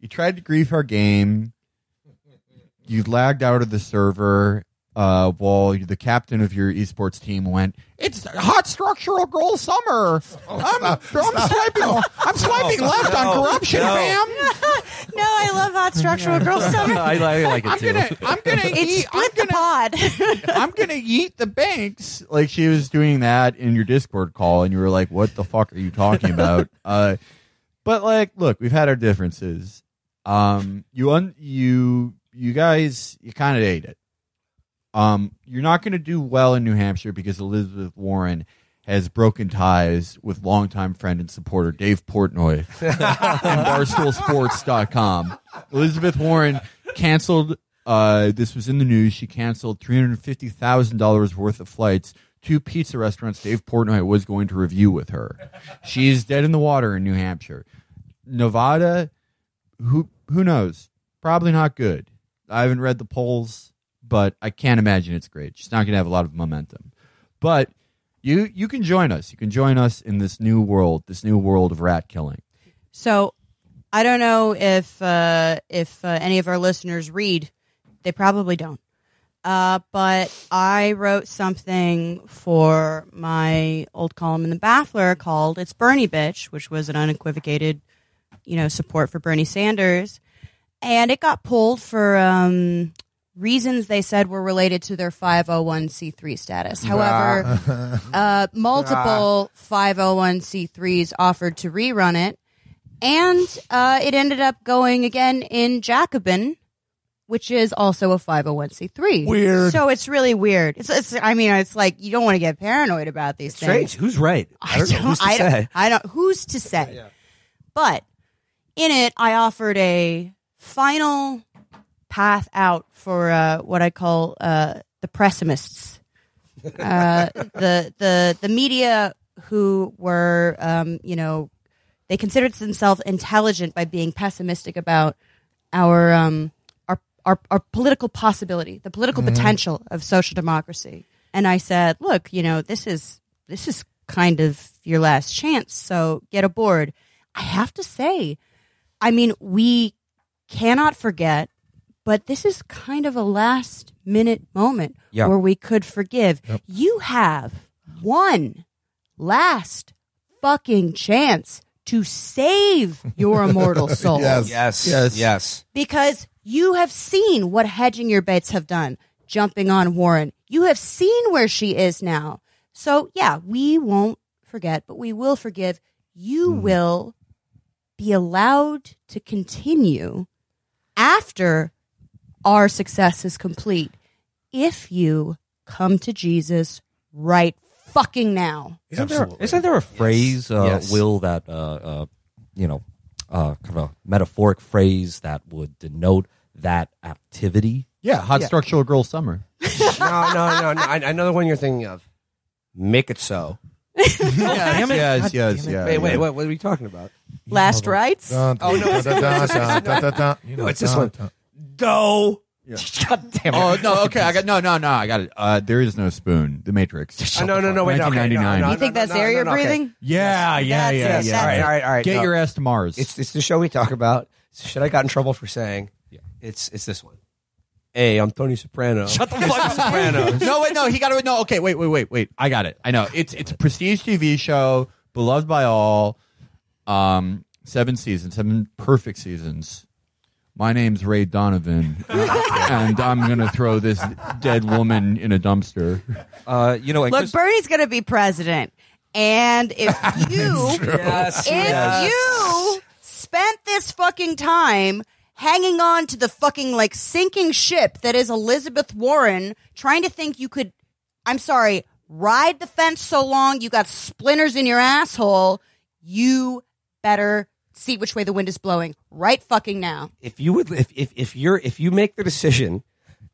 you tried to grief our game. You lagged out of the server uh while the captain of your esports team went, It's hot structural girl summer. I'm, I'm swiping I'm swiping left on corruption, no. fam. No, I love hot structural girl summer. I, I like it I'm too. gonna I'm gonna It's eat I'm the gonna pod. I'm gonna eat the banks. Like she was doing that in your Discord call, and you were like, "What the fuck are you talking about?" uh, but like, look, we've had our differences. Um, you un you you guys you kind of ate it. Um, you're not going to do well in New Hampshire because Elizabeth Warren has broken ties with longtime friend and supporter Dave Portnoy and BarstoolSports.com. Elizabeth Warren canceled. Uh, this was in the news. She canceled three hundred fifty thousand dollars worth of flights to pizza restaurants Dave Portnoy was going to review with her. She's dead in the water in New Hampshire. Nevada, who who knows? Probably not good. I haven't read the polls, but I can't imagine it's great. She's not going to have a lot of momentum. But you you can join us. You can join us in this new world, this new world of rat killing. So I don't know if uh, if uh, any of our listeners read. They probably don't. Uh, but I wrote something for my old column in the Baffler called "It's Bernie Bitch," which was an unequivocated, you know, support for Bernie Sanders, and it got pulled for um, reasons they said were related to their 501c3 status. However, uh, multiple 501c3s offered to rerun it, and uh, it ended up going again in Jacobin, which is also a 501c3. Weird. So it's really weird. It's, it's I mean, it's like you don't want to get paranoid about these Strange. things. Who's right? I don't know. Who's to I don't, say? I don't. Who's to say? But in it, I offered a final path out for uh, what I call uh, the pessimists, uh, the the the media who were, um, you know, they considered themselves intelligent by being pessimistic about our um, our, our our political possibility, the political potential of social democracy. And I said, look, you know, this is this is kind of your last chance, so get aboard. I have to say, I mean, we cannot forget, but this is kind of a last minute moment Yeah. where we could forgive. You have one last fucking chance to save your immortal soul Yes. Yes. Yes. Yes. because you have seen what hedging your bets have done, jumping on Warren. You have seen where she is now. So, yeah, we won't forget, but we will forgive. You mm. will be allowed to continue after our success is complete if you come to Jesus right fucking now. Isn't there, Absolutely. isn't there a phrase, uh, Yes. Will, that, uh, uh, you know, uh, kind of a metaphoric phrase that would denote that activity? Yeah, hot structural girl summer. no, no, no, no. I, I know the one you're thinking of. Make it so. yes, yes, yes, yeah. wait, wait, yeah. what, what are we talking about? Last rites? Dun, Oh, no, dun, dun, dun, dun, dun, dun, dun. You know, it's this dun, one. dun. Do. God damn it. Oh no! Okay, I got no, no, no. I got it. Uh, there is no spoon. The Matrix. Uh, no, no, no, wait, no, okay, no, 1999. no, you think no, that's no, air no, you're no, okay. breathing? Yeah, yeah, That's yeah, it, yeah. that's All right, all right, all right. Get no. your ass to Mars. It's it's the show we talk about. It's the shit I got in trouble for saying. It's it's this one. Hey, I'm Tony Soprano. Shut the fuck up, Soprano. no, wait, no. He got it. No, okay, wait, wait, wait, wait. I got it. I know. It's it's a prestige TV show, beloved by all. Um, seven seasons, seven perfect seasons. My name's Ray Donovan, and I'm gonna throw this dead woman in a dumpster. Uh, you know, and Look, Chris- Bernie's going to be president. And if you Yes, if yes. you spent this fucking time hanging on to the fucking like sinking ship that is Elizabeth Warren, trying to think you could, I'm sorry, ride the fence so long you got splinters in your asshole, you better see which way the wind is blowing right fucking now. if you would if, if if you're if you make the decision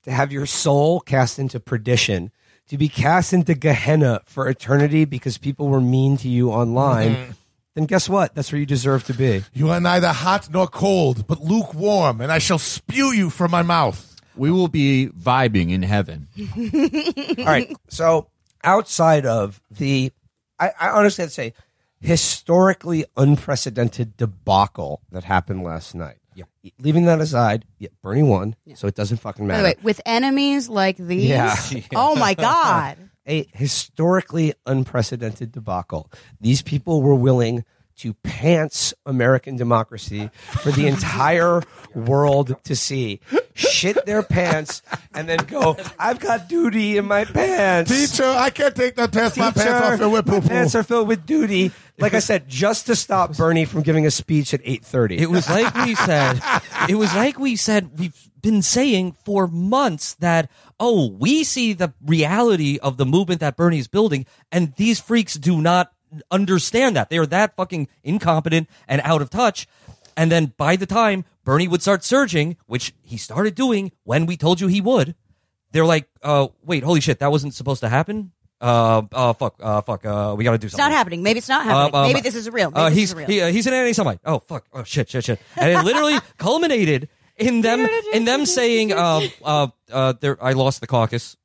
to have your soul cast into perdition to be cast into gehenna for eternity because people were mean to you online mm-hmm. Then guess what that's where you deserve to be You are neither hot nor cold, but lukewarm, and I shall spew you from my mouth. We will be vibing in heaven. all right so outside of the i, I honestly have to say historically unprecedented debacle that happened last night yeah leaving that aside yeah, bernie won so it doesn't fucking By matter the way, with enemies like these, Yeah. oh my God. A historically unprecedented debacle. These people were willing to pants American democracy for the entire world to see. Shit their pants and then go, I've got duty in my pants. Teacher, I can't take the test. My pants are filled with my poo poo. pants are filled with duty. Like I said, just to stop Bernie from giving a speech at 8.30. It was like we said. It was like we said. We've been saying for months that oh, we see the reality of the movement that Bernie's building, and these freaks do not understand that. They are that fucking incompetent and out of touch. And then by the time Bernie would start surging, which he started doing when we told you he would, they're like, uh, wait, holy shit, that wasn't supposed to happen. Uh, uh, fuck, uh, fuck, uh, we gotta do something. It's not happening. Maybe it's not happening. Um, um, Maybe this is real. Maybe uh, he's real. he, uh, he's an anti-Semite. Oh fuck! Oh shit! Shit! Shit! And it literally culminated in them in them saying, um, uh, uh, there, I lost the caucus.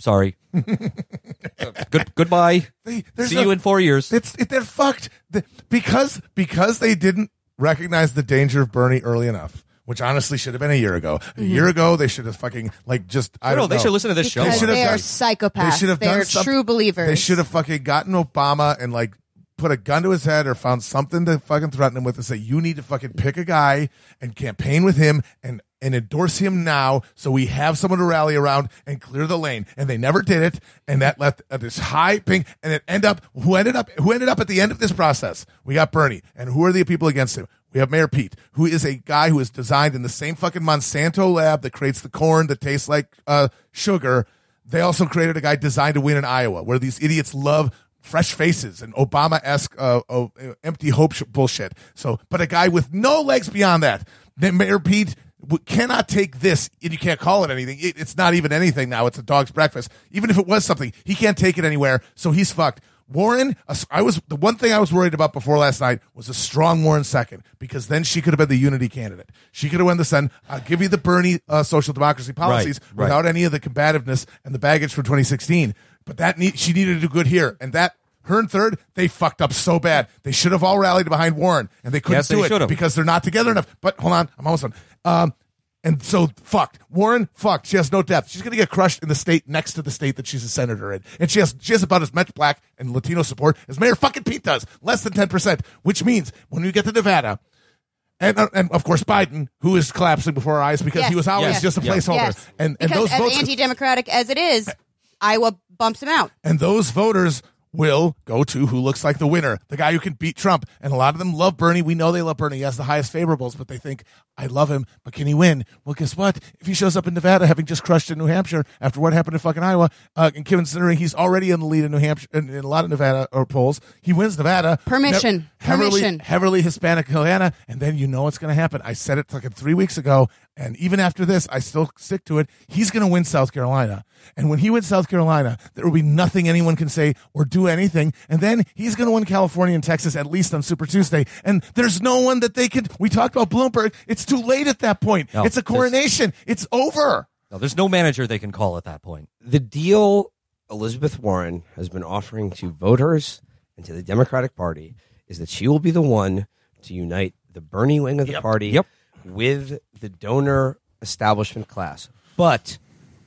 Sorry. Uh, Good goodbye. They- there's See a- you in four years. It's it, they're fucked The- because because they didn't recognize the danger of Bernie early enough, which honestly should have been a year ago. A year ago, they should have fucking like just I no, don't no, they know. should listen to this show. They should have they are done- psychopaths. They should have They done are something- true believers. They should have fucking gotten Obama and like put a gun to his head or found something to fucking threaten him with and say, you need to fucking pick a guy and campaign with him and and endorse him now so we have someone to rally around and clear the lane. And they never did it. And that left this high ping and it end up who ended up who ended up at the end of this process. We got Bernie. And who are the people against him? We have Mayor Pete, who is a guy who is designed in the same fucking Monsanto lab that creates the corn that tastes like uh, sugar. They also created a guy designed to win in Iowa, where these idiots love fresh faces and Obama esque uh, uh, empty hope sh- bullshit. So, but a guy with no legs beyond that. Then Mayor Pete w- cannot take this, and you can't call it anything. It, it's not even anything now. It's a dog's breakfast. Even if it was something, he can't take it anywhere. So he's fucked. Warren, I was the one thing I was worried about before last night was a strong Warren second because then she could have been the unity candidate. She could have won the Senate. I'll give you the Bernie uh, social democracy policies right. without any of the combativeness and the baggage from 2016. But that need, she needed to do good here, and that her and third they fucked up so bad. They should have all rallied behind Warren, and they couldn't Yes, they do it should have. because they're not together enough. But hold on, I'm almost done. Um, and so fucked. Warren fucked. She has no depth. She's gonna get crushed in the state next to the state that she's a senator in. And she has she has about as much black and Latino support as Mayor fucking Pete does. Less than ten percent. Which means when you get to Nevada, and uh, and of course Biden, who is collapsing before our eyes because Yes. he was always Yes. just a Yeah. placeholder. Yes. And and because those as votes anti-democratic as it is, Iowa bumps him out. and those voters will go to who looks like the winner, the guy who can beat Trump. And a lot of them love Bernie. We know they love Bernie. He has the highest favorables, but they think, I love him, but can he win? Well, guess what? If he shows up in Nevada, having just crushed in New Hampshire after what happened in fucking Iowa, uh, and considering he's already in the lead in New Hampshire, in, in a lot of Nevada or polls, he wins Nevada. Permission. Ne- heavily, Permission. heavily Hispanic Atlanta, and then you know what's going to happen. I said it fucking three weeks ago, and even after this, I still stick to it. He's going to win South Carolina, and when he wins South Carolina, there will be nothing anyone can say or do anything, and then he's going to win California and Texas at least on Super Tuesday, and there's no one that they could. We talked about Bloomberg. It's too late at that point. No, it's a coronation. It's over. No, there's no manager they can call at that point. the deal Elizabeth Warren has been offering to voters and to the Democratic Party is that she will be the one to unite the Bernie wing of the party Yep. with the donor establishment class, but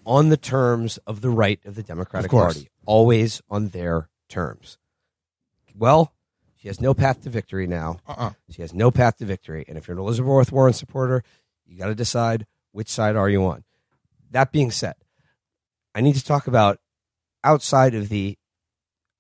on the terms of the right of the Democratic Of. Party, always on their terms. Well, she has no path to victory now. Uh-uh. She has no path to victory. And if you're an Elizabeth Warren supporter, you got to decide which side are you on. That being said, I need to talk about outside of the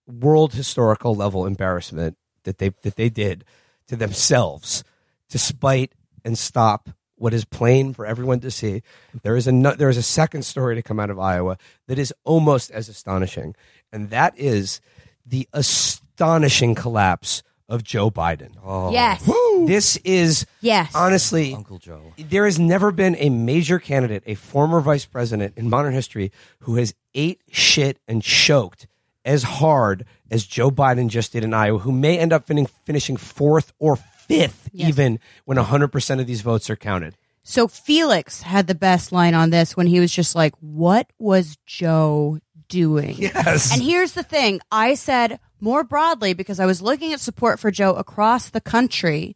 world historical level embarrassment that they that they did to themselves to spite and stop what is plain for everyone to see. There is a no- there is a second story to come out of Iowa that is almost as astonishing, and that is the astonishing collapse of Joe Biden. Oh. Yes. This is Yes. honestly Uncle Joe. there has never been a major candidate, a former vice president in modern history, who has ate shit and choked as hard as Joe Biden just did in Iowa, who may end up fin- finishing fourth or fifth, Yes. even when 100% of these votes are counted. So Felix had the best line on this when he was just like, "What was Joe doing?" Yes. And here's the thing: I said more broadly because I was looking at support for Joe across the country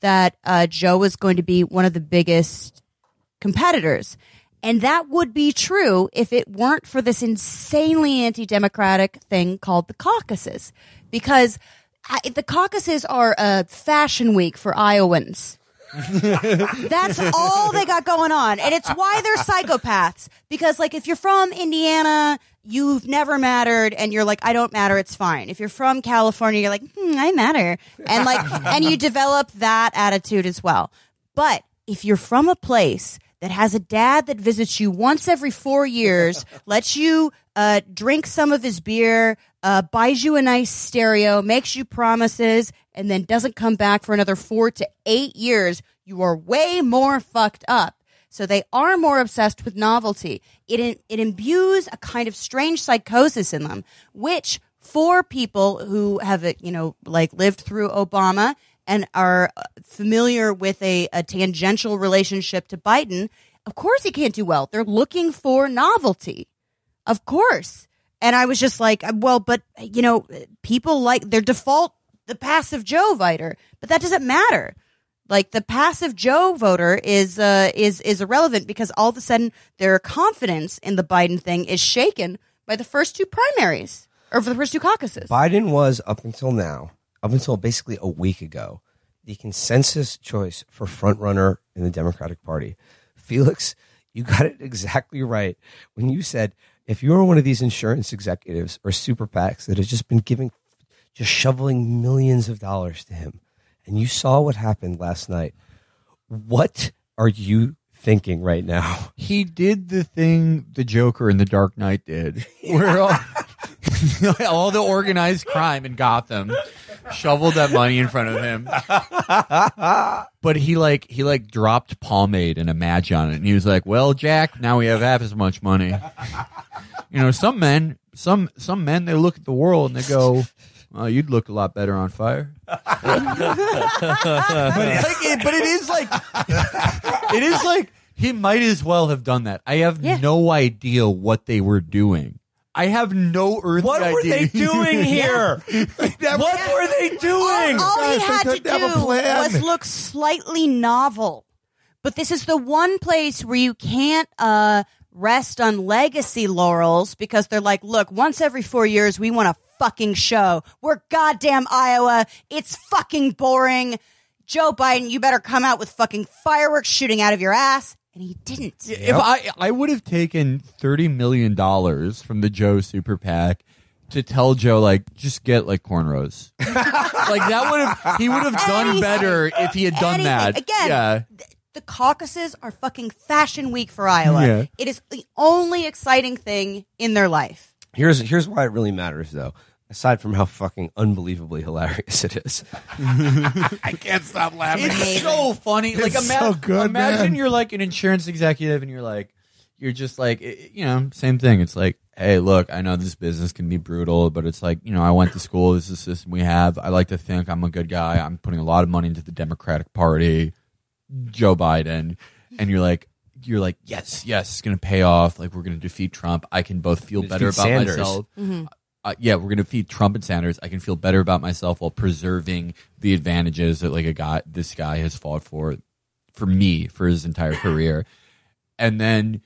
that uh, Joe was going to be one of the biggest competitors. And that would be true if it weren't for this insanely anti democratic thing called the caucuses. Because I, the caucuses are a fashion week for Iowans. That's all they got going on. And it's why they're psychopaths. Because, like, if you're from Indiana, you've never mattered, and you're like, I don't matter, it's fine. If you're from California, you're like, hmm, I matter. And, like, and you develop that attitude as well. But if you're from a place that has a dad that visits you once every four years, lets you uh, drink some of his beer, uh, buys you a nice stereo, makes you promises, and then doesn't come back for another four to eight years, you are way more fucked up. So they are more obsessed with novelty. It it imbues a kind of strange psychosis in them, which for people who have you know like lived through Obama and are uh, familiar with a, a tangential relationship to Biden, of course he can't do well. They're looking for novelty. Of course. And I was just like, well, but you know, people like their default the passive Joe voter, but that doesn't matter. Like the passive Joe voter is uh, is is irrelevant because all of a sudden their confidence in the Biden thing is shaken by the first two primaries or for the first two caucuses. Biden was, up until now, up until basically a week ago, the consensus choice for frontrunner in the Democratic Party. Felix, you got it exactly right when you said if you're one of these insurance executives or super PACs that has just been giving, just shoveling millions of dollars to him, and you saw what happened last night, what are you thinking right now? he did the thing the Joker in The Dark Knight did, where all, all the organized crime in Gotham shoveled that money in front of him. But he like he like dropped pomade and a match on it, and he was like, "Well, Jack, now we have half as much money." You know, some men, some some men, they look at the world and they go. Oh, you'd look a lot better on fire. but, like, it, but it is like it is like he might as well have done that. I have Yeah. no idea what they were doing. I have no earthly What were idea. they doing here? what were they doing? All he Guys, they had to couldn't have a do plan. was look slightly novel. But this is the one place where you can't uh, rest on legacy laurels because they're like, look, once every four years, we want a fucking show. We're goddamn Iowa. It's fucking boring. Joe Biden, you better come out with fucking fireworks shooting out of your ass. And he didn't. If I I would have taken thirty million dollars from the Joe Super PAC to tell Joe like just get like cornrows, like that would have he would have done Anything. better if he had done Anything. that. Again, yeah. th- the caucuses are fucking fashion week for Iowa. Yeah. It is the only exciting thing in their life. Here's here's why it really matters, though. Aside from how fucking unbelievably hilarious it is, I can't stop laughing. It's so funny. Like It's imagine, so good, imagine man. you're like an insurance executive and you're like you're just like you know same thing. It's like hey, look, I know this business can be brutal, but it's like you know I went to school. This is the system we have. I like to think I'm a good guy. I'm putting a lot of money into the Democratic Party, Joe Biden, and you're like. You're like, yes, yes, it's gonna pay off. Like, we're gonna defeat Trump. I can both feel better about Sanders. myself mm-hmm. Uh, yeah, we're gonna feed Trump and Sanders. I can feel better about myself while preserving the advantages that like a guy, this guy has fought for, for me for his entire career. And then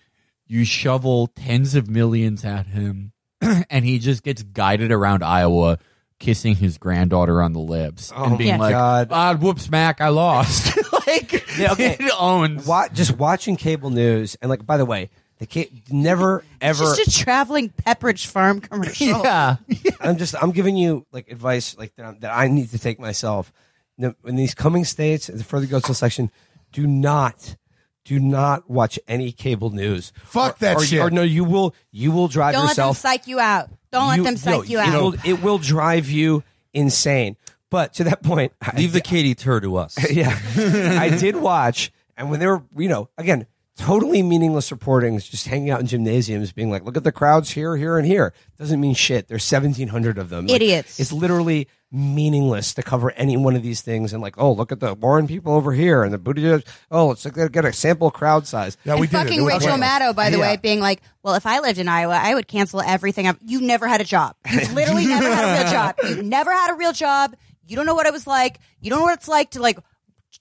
you shovel tens of millions at him, and he just gets guided around Iowa, kissing his granddaughter on the lips Oh and being like, God. "Ah, whoops, smack, I lost." like, Yeah, okay. it owns. Just watching cable news, and like, by the way, the ca- never ever. Just a traveling Pepperidge Farm commercial. Yeah, I'm just I'm giving you like advice like that, I'm- that I need to take myself. No, In these coming states, the further it goes to the section, do not, do not watch any cable news. Fuck Or- that or, shit. Or no, you will you will drive Don't let them yourself. psych you out. Don't let them psych no, you it out. Will, it will drive you insane. But to that point, I- Leave the Katie Tur to us. yeah, I did watch, and when they were, you know, again, totally meaningless reportings, just hanging out in gymnasiums, being like, "Look at the crowds here, here, and here." Doesn't mean shit. There's 1,700 of them. Like, Idiots. it's literally meaningless to cover any one of these things. And like, oh, look at the Warren people over here, and the Buttigieg. Oh, let's get get a sample crowd size. Yeah, we and did it. It Rachel. Maddow, by the Yeah. way, being like, "Well, if I lived in Iowa, I would cancel everything." I've, you never had a job. You literally never had a real job. You never had a real job. You don't know what it was like. You don't know what it's like to like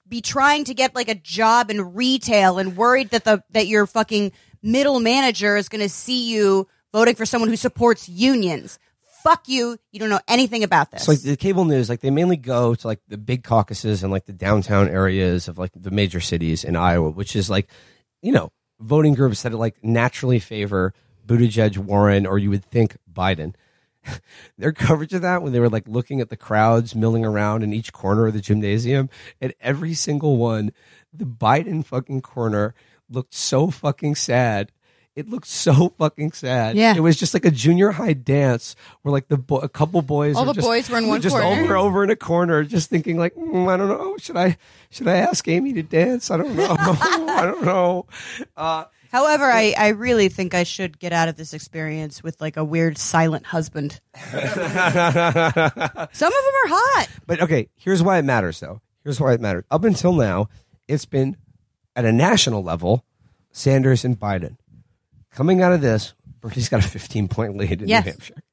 be trying to get like a job in retail and worried that the that your fucking middle manager is going to see you voting for someone who supports unions. Fuck you. You don't know anything about this. So like the cable news, like they mainly go to like the big caucuses and like the downtown areas of like the major cities in Iowa, which is like, you know, voting groups that like naturally favor Buttigieg, Warren, or you would think Biden. Their coverage of that when they were like looking at the crowds milling around in each corner of the gymnasium, and every single one, the Biden fucking corner looked so fucking sad. It looked so fucking sad. Yeah. it was just like a junior high dance where like the bo- a couple boys, All the just- boys were in one just corner. over over in a corner, just thinking like, "Mm, I don't know, should I should I ask Amy to dance? I don't know, I don't know. Uh, However, I, I really think I should get out of this experience with like a weird silent husband. Some of them are hot. But okay, here's why it matters though. Here's why it matters. Up until now, it's been at a national level, Sanders and Biden. Coming out of this, Bernie's got a 15 point lead in Yes. New Hampshire.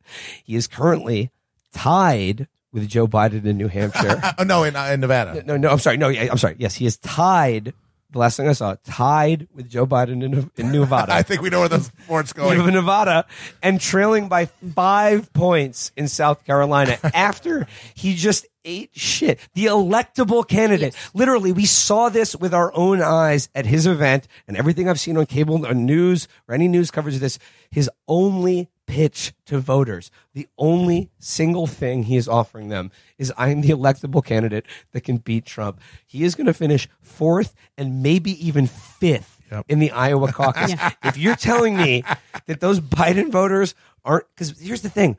He is currently tied with Joe Biden in New Hampshire. Oh, no, in, uh, in Nevada. no, no, I'm sorry. No, I'm sorry. Yes, he is tied the last thing I saw, tied with Joe Biden in, in Nevada. I think we know where the sport's going. Nevada and trailing by five points in South Carolina after he just ate shit. The electable candidate. Literally, we saw this with our own eyes at his event and everything I've seen on cable or news or any news coverage of this. His only pitch to voters, the only single thing he is offering them is I'm the electable candidate that can beat Trump. He is going to finish fourth and maybe even fifth Yep. in the Iowa caucus. If you're telling me that those Biden voters aren't, because here's the thing,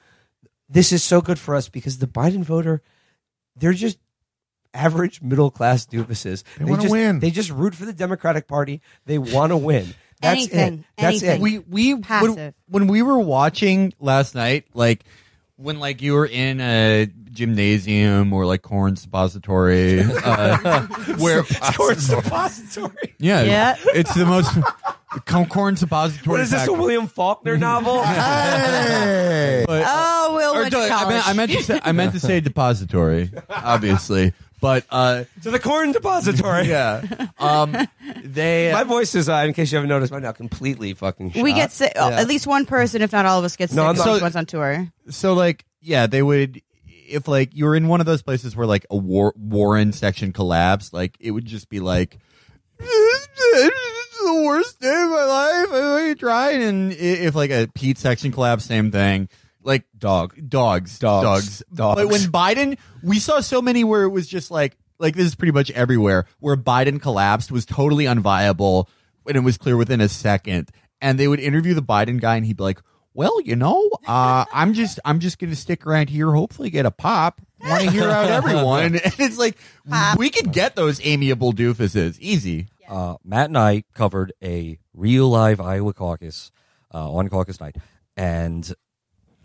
this is so good for us because the Biden voter, they're just average middle class doofuses. They, wanna win. They just root for the Democratic Party. They want to win. That's Anything, it. That's anything. it. we we when, Passive. when we were watching last night, like when like you were in a gymnasium or like corn suppository, uh, where Corn suppository. yeah, Yeah. it's the most corn- corn suppository. What is this, a fact- William Faulkner novel? Hey! but- Oh, Will or went to do- I, college. meant, I meant to say I meant to say depository, obviously, but uh, to the corn depository. yeah, um, they My voice is, uh, in case you haven't noticed by now, completely fucking shot. we get sick. oh, Yeah. At least one person, if not all of us, gets sick. No, I'm No, not- once on tour. so like yeah they would if like you were in one of those places where like a war warren section collapsed like it would just be like this is the worst day of my life i tried and i- if like a pete section collapsed same thing like dog. dogs. Dogs. dogs. Dogs. but when biden we saw so many where it was just like like this is pretty much everywhere where biden collapsed was totally unviable and it was clear within a second. And they would interview the biden guy and he'd be like well, you know, uh, I'm just I'm just gonna stick around here, hopefully get a pop. Want to hear out everyone, and it's like we could get those amiable doofuses. Easy. uh, Matt and I covered a real live Iowa caucus uh, on caucus night, and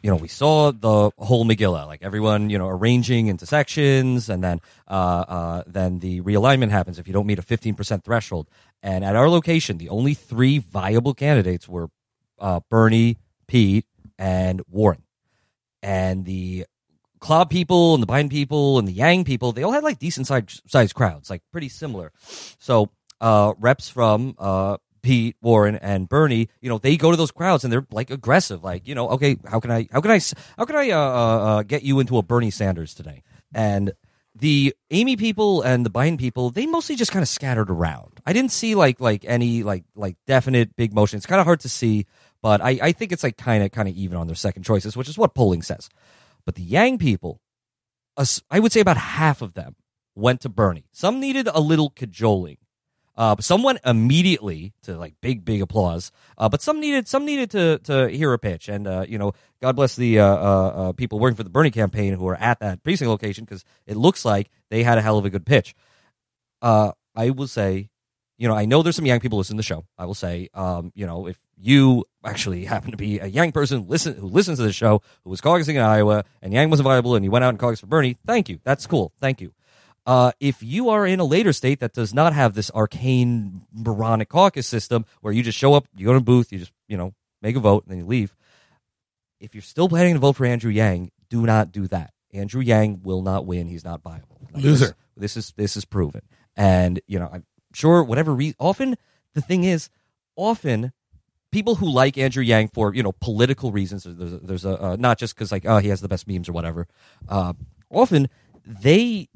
you know we saw the whole Megillah, like everyone you know arranging into sections, and then uh, uh, then the realignment happens if you don't meet a fifteen percent threshold. And at our location, the only three viable candidates were uh, Bernie, Pete, and Warren, and the Club people and the Biden people and the Yang people, they all had like decent sized sized crowds, like pretty similar. So uh, reps from uh, Pete, Warren, and Bernie, you know, they go to those crowds and they're like aggressive, like you know, okay, how can I, how can I, how can I uh, uh, uh, get you into a Bernie Sanders today? And the Amy people and the Biden people, they mostly just kind of scattered around. I didn't see like like any like like definite big motion. It's kind of hard to see, but I, I think it's like kind of kind of even on their second choices, which is what polling says. But the Yang people, I would say about half of them went to Bernie. Some needed a little cajoling. Uh, but some went immediately to like big, big applause. Uh, but some needed some needed to to hear a pitch. And uh, you know, God bless the uh, uh, uh, people working for the Bernie campaign who are at that precinct location because it looks like they had a hell of a good pitch. Uh, I will say, you know, I know there's some young people listening to the show. I will say, um, you know, if you actually happen to be a young person listen who listens to the show who was caucusing in Iowa and Yang wasn't viable and you went out and caucused for Bernie, thank you. That's cool. Thank you. Uh, if you are in a later state that does not have this arcane moronic caucus system where you just show up, you go to a booth, you just you know make a vote and then you leave. If you're still planning to vote for Andrew Yang, do not do that. Andrew Yang will not win. He's not viable. Like, Loser. This, this is this is proven. And you know, I'm sure whatever reason. Often the thing is, often people who like Andrew Yang for you know political reasons. There's a, there's a uh, not just because like oh he has the best memes or whatever. Uh, often they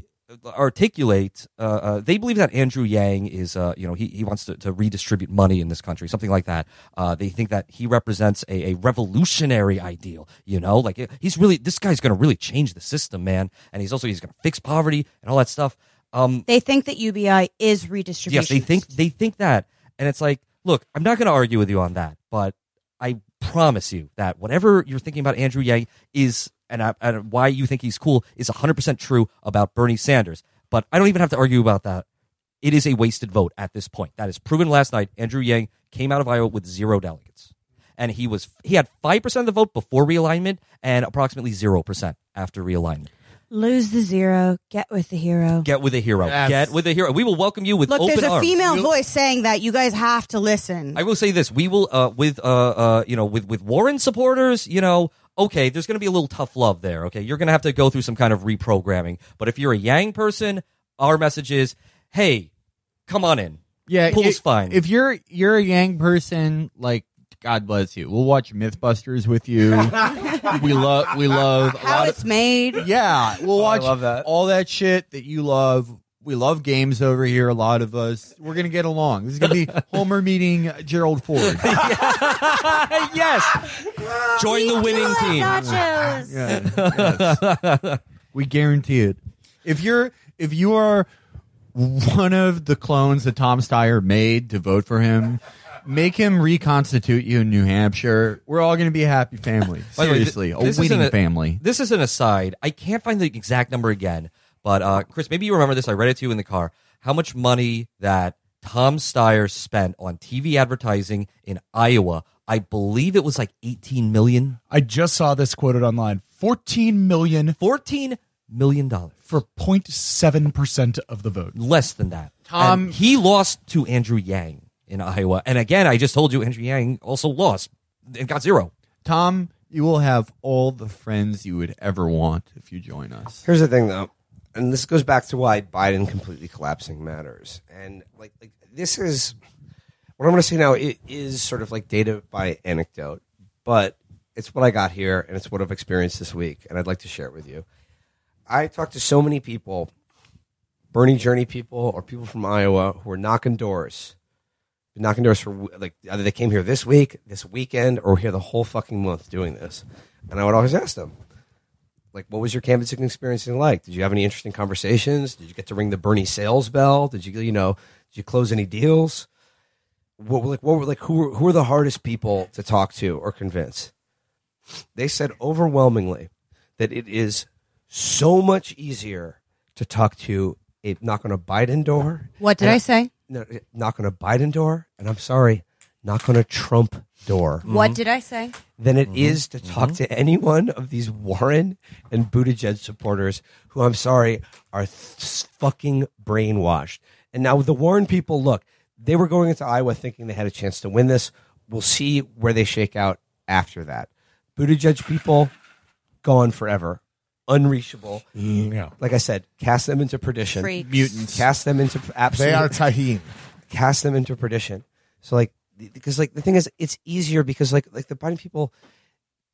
articulate uh, uh, they believe that Andrew Yang is uh, you know he, he wants to, to redistribute money in this country something like that. Uh, they think that he represents a, a revolutionary ideal you know? Like he's really this guy's going to really change the system man. And he's also he's going to fix poverty and all that stuff. Um, They think that UBI is redistribution. Yes, they think they think that, and it's like, look, I'm not going to argue with you on that, but I promise you that whatever you're thinking about Andrew Yang is, and, I, and why you think he's cool is 100 percent true about Bernie Sanders. But I don't even have to argue about that. It is a wasted vote at this point. That is proven last night. Andrew Yang came out of Iowa with zero delegates, and he was he had five percent of the vote before realignment and approximately zero percent after realignment. Lose the zero, get with the hero. Get with a hero. Yes. Get with a hero. We will welcome you with Look, open there's a arms. female voice saying that. You guys have to listen. I will say this: we will, uh, with, uh, uh, you know, with with Warren supporters, you know, okay, there's going to be a little tough love there. Okay, you're going to have to go through some kind of reprogramming. But if you're a Yang person, our message is, hey, come on in. Yeah, Pool's if, fine. If you're you're a Yang person, like God bless you. We'll watch MythBusters with you. we love we love a How lot it's made. yeah. We'll oh, watch love that. all that shit that you love. We love games over here. A lot of us. We're gonna get along. This is gonna be Homer meeting Gerald Ford. yes. Join the winning team. Nachos. Yeah, yes. we guarantee it. If you're if you are one of the clones that Tom Steyer made to vote for him, make him reconstitute you in New Hampshire. We're all going to be a happy family. By the way, Seriously, th- a this isn't winning a- family. This is an aside. I can't find the exact number again, but uh, Chris, maybe you remember this. I read it to you in the car. How much money that Tom Steyer spent on TV advertising in Iowa? I believe it was like eighteen million, I just saw this quoted online. 14 million fourteen million dollars, for 0.7% of the vote. less than that. Tom- And he lost to Andrew Yang in Iowa, and again, I just told you Andrew Yang also lost and got zero. Tom, you will have all the friends you would ever want if you join us. Here's the thing, though, and this goes back to why Biden completely collapsing matters. And like, like this is what I'm going to say now. It is sort of like data by anecdote, but it's what I got here, and it's what I've experienced this week, and I'd like to share it with you. I talked to so many people, Bernie Journey people, or people from Iowa who are knocking doors, been knocking doors for like either they came here this week, this weekend, or here the whole fucking month doing this. And I would always ask them, like what was your canvassing experience like? Did you have any interesting conversations? Did you get to ring the bernie sales bell? Did you you know did you close any deals? What like what were like who were, who are the hardest people to talk to or convince? They said overwhelmingly that it is so much easier to talk to a knock on a biden door What did I say? no, knock on a biden door and i'm sorry knock on a trump door What did I say? than it mm-hmm. is to talk mm-hmm. to any one of these Warren and Buttigieg supporters who I'm sorry are th- fucking brainwashed. And now the Warren people, look, they were going into Iowa thinking they had a chance to win this. We'll see where they shake out after that. Buttigieg people, gone forever, unreachable. Mm, yeah. Like I said, cast them into perdition. Freaks. Mutants. Cast them into absolute. They are tahine. cast them into perdition. So like because like the thing is it's easier because like like the Biden people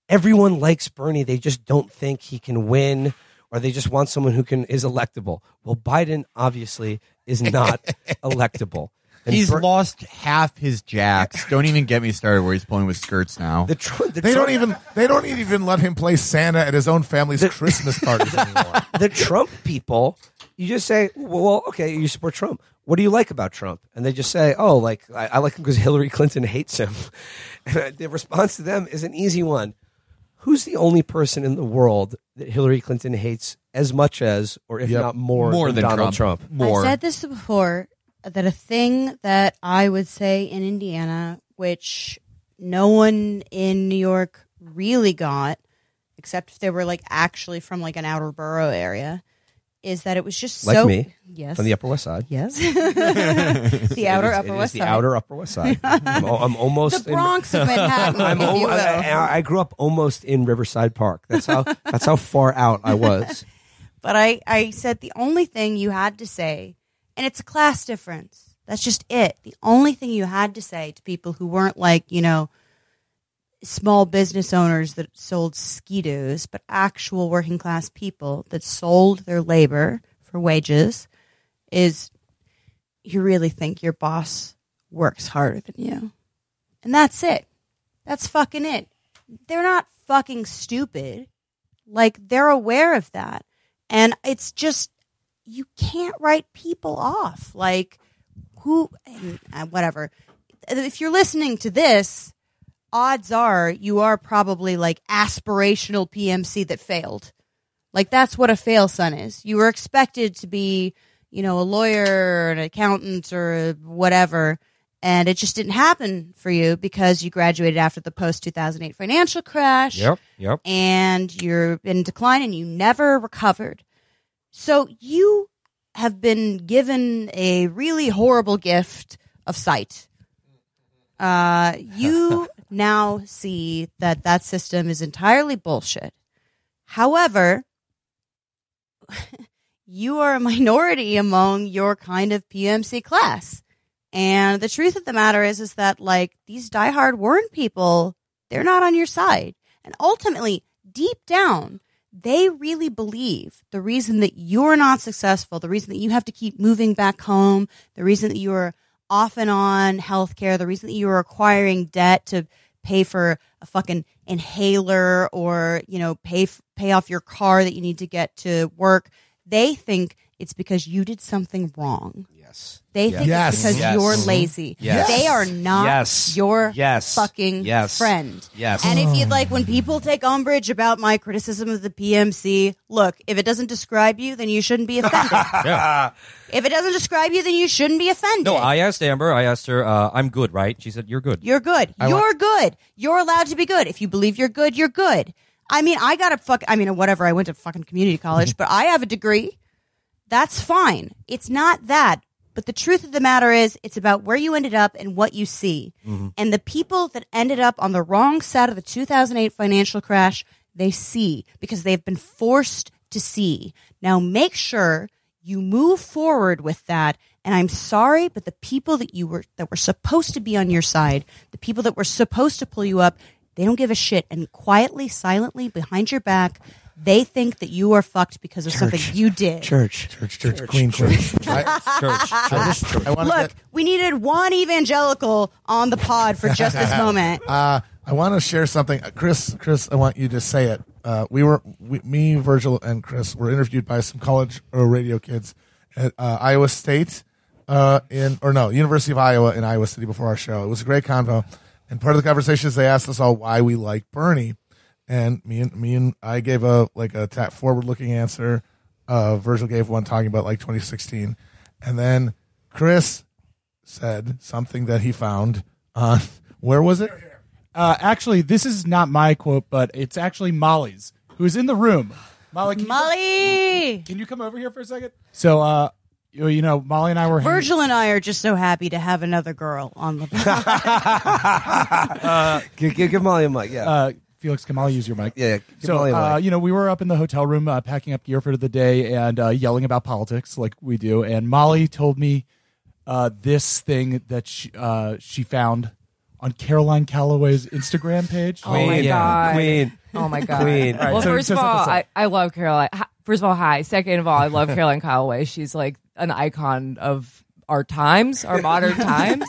everyone likes Bernie. They just don't think he can win or they just want someone who can is electable. Well, Biden obviously is not electable. And He's Ber- lost half his jacks. Don't even get me started where he's playing with skirts now. the, tr- the They don't even they don't even let him play Santa at his own family's Christmas parties anymore. the Trump people, you just say, well, okay, you support Trump. What do you like about Trump? And they just say, oh, like I, I like him because Hillary Clinton hates him. And the response to them is an easy one. Who's the only person in the world that Hillary Clinton hates as much as, or if Yep. not more, More than Donald Trump. Trump? More. I said this before that a thing that I would say in Indiana, which no one in New York really got, except if they were like actually from like an outer borough area, is that it was just Like so me, yes From the Upper West Side. yes the outer is- upper west the side the outer Upper West Side. I'm, I'm almost the in- Bronx of Manhattan I'm if al- you will. I, I grew up almost in Riverside Park. That's how. that's how far out I was. But I, I said the only thing you had to say, and it's a class difference. That's just it. The only thing you had to say to people who weren't like, you know, small business owners that sold Ski-Doos, but actual working class people that sold their labor for wages is you really think your boss works harder than you. And that's it. That's fucking it. They're not fucking stupid. Like they're aware of that. And it's just you can't write people off. Like who whatever. If you're listening to this, odds are you are probably like aspirational PMC that failed. Like that's what a fail son is. You were expected to be, you know, a lawyer or an accountant or whatever, and it just didn't happen for you because you graduated after the post 2008 financial crash Yep, Yep. and you're in decline and you never recovered. So you have been given a really horrible gift of sight. Uh, you now see that that system is entirely bullshit. However, you are a minority among your kind of PMC class. And the truth of the matter is, is that like these diehard Warren people, they're not on your side. And ultimately, deep down, they really believe the reason that you're not successful, the reason that you have to keep moving back home, the reason that you're off and on healthcare, the reason that you're acquiring debt to pay for a fucking inhaler or, you know, pay, pay off your car that you need to get to work. They think it's because you did something wrong. Yes. They think Yes. it's because Yes. you're lazy. Yes. They are not Yes. your Yes. fucking Yes. friend. Yes. And if you'd like, when people take umbrage about my criticism of the PMC, look, if it doesn't describe you, then you shouldn't be offended. Yeah. if it doesn't describe you, then you shouldn't be offended. No, I asked Amber. I asked her. Uh, I'm good, right? She said you're good. You're good. you're good. You're allowed to be good. If you believe you're good, you're good. I mean, I got a fuck. I mean, whatever. I went to fucking community college, but I have a degree. That's fine. It's not that. But the truth of the matter is, it's about where you ended up and what you see. Mm-hmm. And the people that ended up on the wrong side of the 2008 financial crash, they see because they've been forced to see. Now make sure you move forward with that. And I'm sorry, but the people that you were, that were supposed to be on your side, the people that were supposed to pull you up, they don't give a shit. And quietly, silently, behind your back, they think that you are fucked because of something you did. Church. Church, church, queen, queen. I, Church. I just, I want to Look, we needed one evangelical on the pod for just this moment. Uh, I want to share something, Uh, Chris. Chris, I want you to say it. Uh, we were, we, me, Virgil, and Chris were interviewed by some college uh, radio kids at uh, Iowa State, uh, in or no, University of Iowa in Iowa City before our show. It was a great convo, and part of the conversation is they asked us all why we like Bernie, and me and me and I gave a like a ta- forward-looking answer. Uh, Virgil gave one talking about like 2016, and then Chris said something that he found on where was it? Uh, actually, this is not my quote, but it's actually Molly's, who's in the room. Molly, can, Molly! can you come over here for a second? So, uh, you, you know, Molly and I were hanging- Virgil and I are just so happy to have another girl on the pod. Give, give, give Molly a mic. Yeah. Felix, can Molly use your mic? yeah. Give So, uh, you know, we were up in the hotel room uh, packing up gear for the day and uh, yelling about politics like we do. And Molly told me uh, this thing that she, uh, she found on Caroline Calloway's Instagram page. Oh my Queen. god. Queen. Oh my god. Queen. All right, well, so- first of all. I, I love Caroline. First of all, hi. Second of all, I love Caroline Calloway. She's like an icon of our times, our modern times.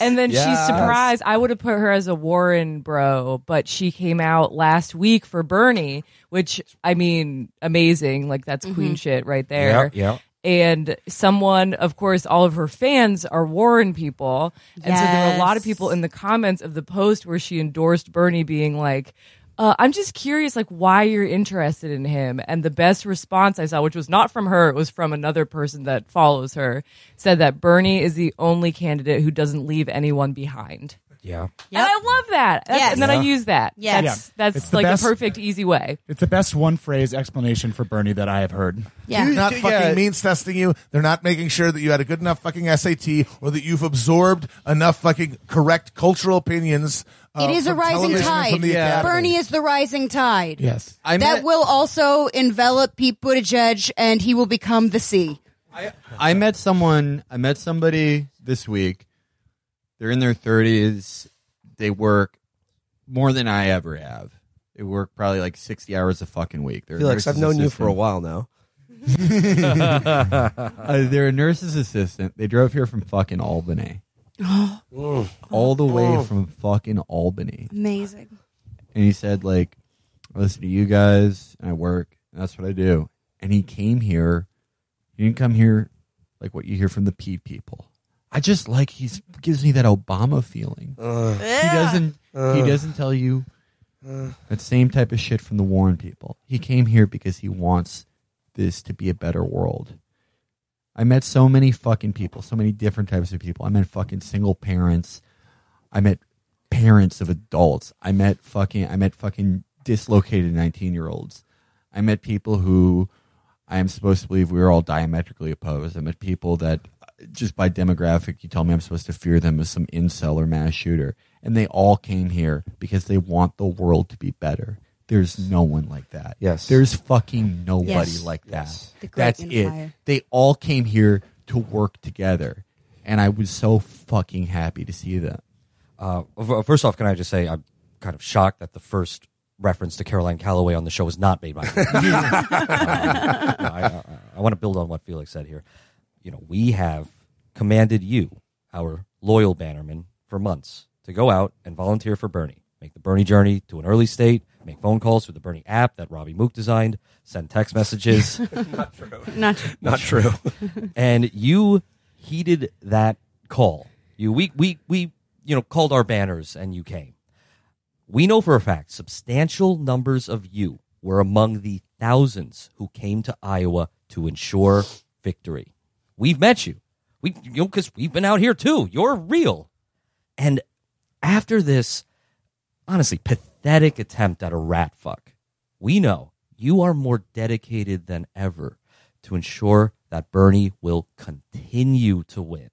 And then she's surprised. I would have put her as a Warren bro, but she came out last week for Bernie, which I mean, amazing. Like that's queen mm-hmm. shit right there. Yeah, And someone, of course, all of her fans are Warren people. And so there were a lot of people in the comments of the post where she endorsed Bernie being like, uh, I'm just curious, like, why you're interested in him. And the best response I saw, which was not from her, it was from another person that follows her, said that Bernie is the only candidate who doesn't leave anyone behind. Yeah. And I love that. That's- Yes. And then I use that. Yes. That's, Yeah. that's It's the best- a perfect, easy way. It's the best one phrase explanation for Bernie that I have heard. Yeah. They're not Yeah. fucking means testing you. They're not making sure that you had a good enough fucking SAT or that you've absorbed enough fucking correct cultural opinions. Uh, It is a rising tide. From the Academy. Bernie is the rising tide. Yes. I that met, will also envelop Pete Buttigieg, and he will become the sea. I, I met someone. I met somebody this week. They're in their thirties. They work more than I ever have. They work probably like sixty hours a fucking week. They're a Felix, I've nurse's known you for a while now. Uh, they're a nurse's assistant. They drove here from fucking Albany, all the way from fucking Albany. Amazing. and he said like I listen to you guys and I work and that's what I do and he came here he didn't come here like what you hear from the P people I just like he gives me that Obama feeling. Uh, he doesn't he doesn't tell you that same type of shit from the Warren people. He came here because he wants this to be a better world. I met so many fucking people so many different types of people. I met fucking single parents. I met parents of adults. I met fucking I met fucking dislocated 19-year-olds. I met people who I am supposed to believe we were all diametrically opposed. I met people that uh, just by demographic you tell me I'm supposed to fear them as some incel or mass shooter. And they all came here because they want the world to be better. There's no one like that. Yes. There's fucking nobody Yes. like that. Yes. The great That's unifier. it. They all came here to work together. and I was so fucking happy to see that. Uh, first off, can I just say I'm kind of shocked that the first reference to Caroline Calloway on the show was not made by me. Uh, I, I, I want to build on what Felix said here. You know, we have commanded you, our loyal bannerman, for months to go out and volunteer for Bernie. Make the Bernie journey to an early state, make phone calls through the Bernie app that Robby Mook designed, send text messages. Not true. Not true. Not true. And you heeded that call. You we we we you know called our banners and you came. We know for a fact substantial numbers of you were among the thousands who came to Iowa to ensure victory. We've met you. We you know cuz we've been out here too. You're real. And after this honestly pathetic attempt at a rat fuck, we know you are more dedicated than ever to ensure that Bernie will continue to win.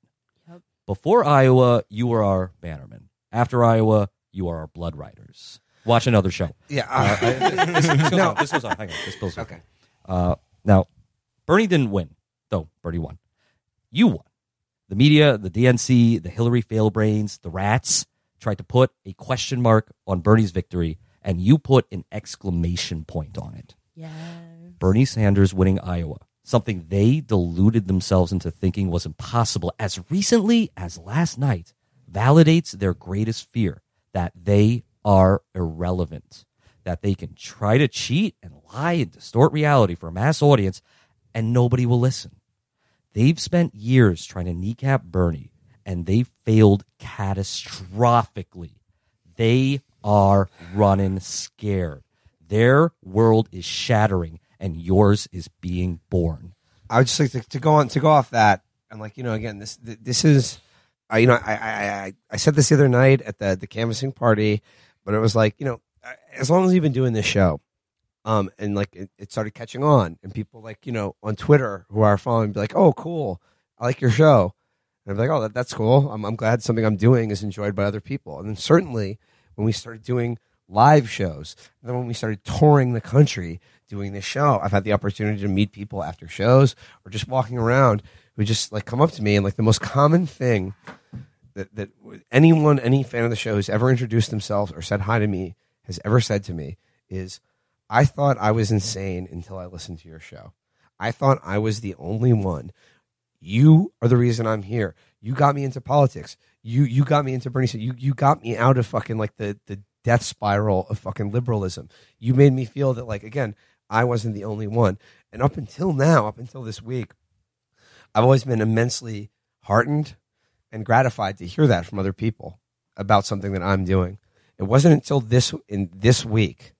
Before Iowa, you were our bannerman. After Iowa, you are our blood riders. Watch another show. Yeah. Uh, uh, I- this, this goes on. This goes on. Hang on. This goes on. Okay. Uh, now, Bernie didn't win, though. Bernie won. You won. The media, the DNC, the Hillary failbrains, the rats tried to put a question mark on Bernie's victory, and you put an exclamation point on it. Yeah. Bernie Sanders winning Iowa, something they deluded themselves into thinking was impossible as recently as last night, validates their greatest fear that they are irrelevant, that they can try to cheat and lie and distort reality for a mass audience and nobody will listen. They've spent years trying to kneecap Bernie and they failed catastrophically. They are running scared. Their world is shattering and yours is being born. I would just like to, to go on to go off that and like you know again this this is I you know I, I I I said this the other night at the the canvassing party, but it was like you know as long as you've been doing this show, um and like it, it started catching on and people like you know on Twitter who are following be like oh cool. I like your show. And I'm like oh that, that's cool. I'm I'm glad something I'm doing is enjoyed by other people. And then certainly when we started doing live shows and then when we started touring the country doing this show i've had the opportunity to meet people after shows or just walking around who just like come up to me and like the most common thing that, that anyone any fan of the show who's ever introduced themselves or said hi to me has ever said to me is i thought i was insane until i listened to your show i thought i was the only one you are the reason I'm here. You got me into politics. You you got me into Bernie. You you got me out of fucking like the the death spiral of fucking liberalism. You made me feel that like again, I wasn't the only one. And up until now, up until this week, I've always been immensely heartened and gratified to hear that from other people about something that I'm doing. It wasn't until this in this week,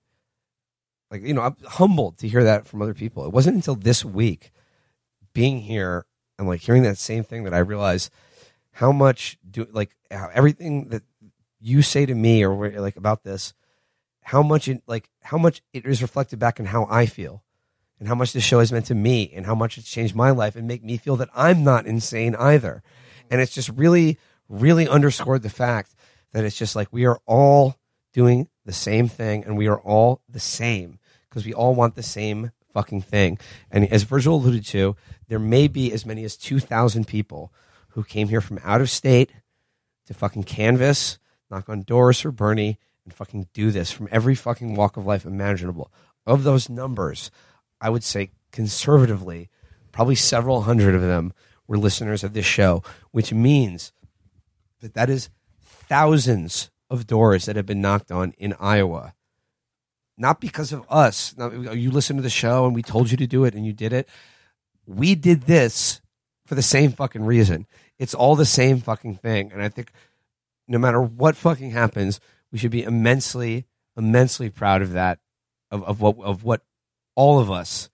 like you know, I'm humbled to hear that from other people. It wasn't until this week, being here and like hearing that same thing that I realized how much do like how everything that you say to me or like about this, how much it like how much it is reflected back in how I feel and how much this show has meant to me and how much it's changed my life and make me feel that I'm not insane either. And it's just really, really underscored the fact that it's just like we are all doing the same thing and we are all the same because we all want the same fucking thing. And as Virgil alluded to, there may be as many as 2,000 people who came here from out of state to fucking canvas, knock on doors for Bernie, and fucking do this from every fucking walk of life imaginable. Of those numbers, I would say conservatively, probably several hundred of them were listeners of this show, which means that that is thousands of doors that have been knocked on in Iowa. Not because of us. Not, you listened to the show and we told you to do it and you did it. We did this for the same fucking reason. It's all the same fucking thing. And I think no matter what fucking happens, we should be immensely, immensely proud of that, of, of what of what all of us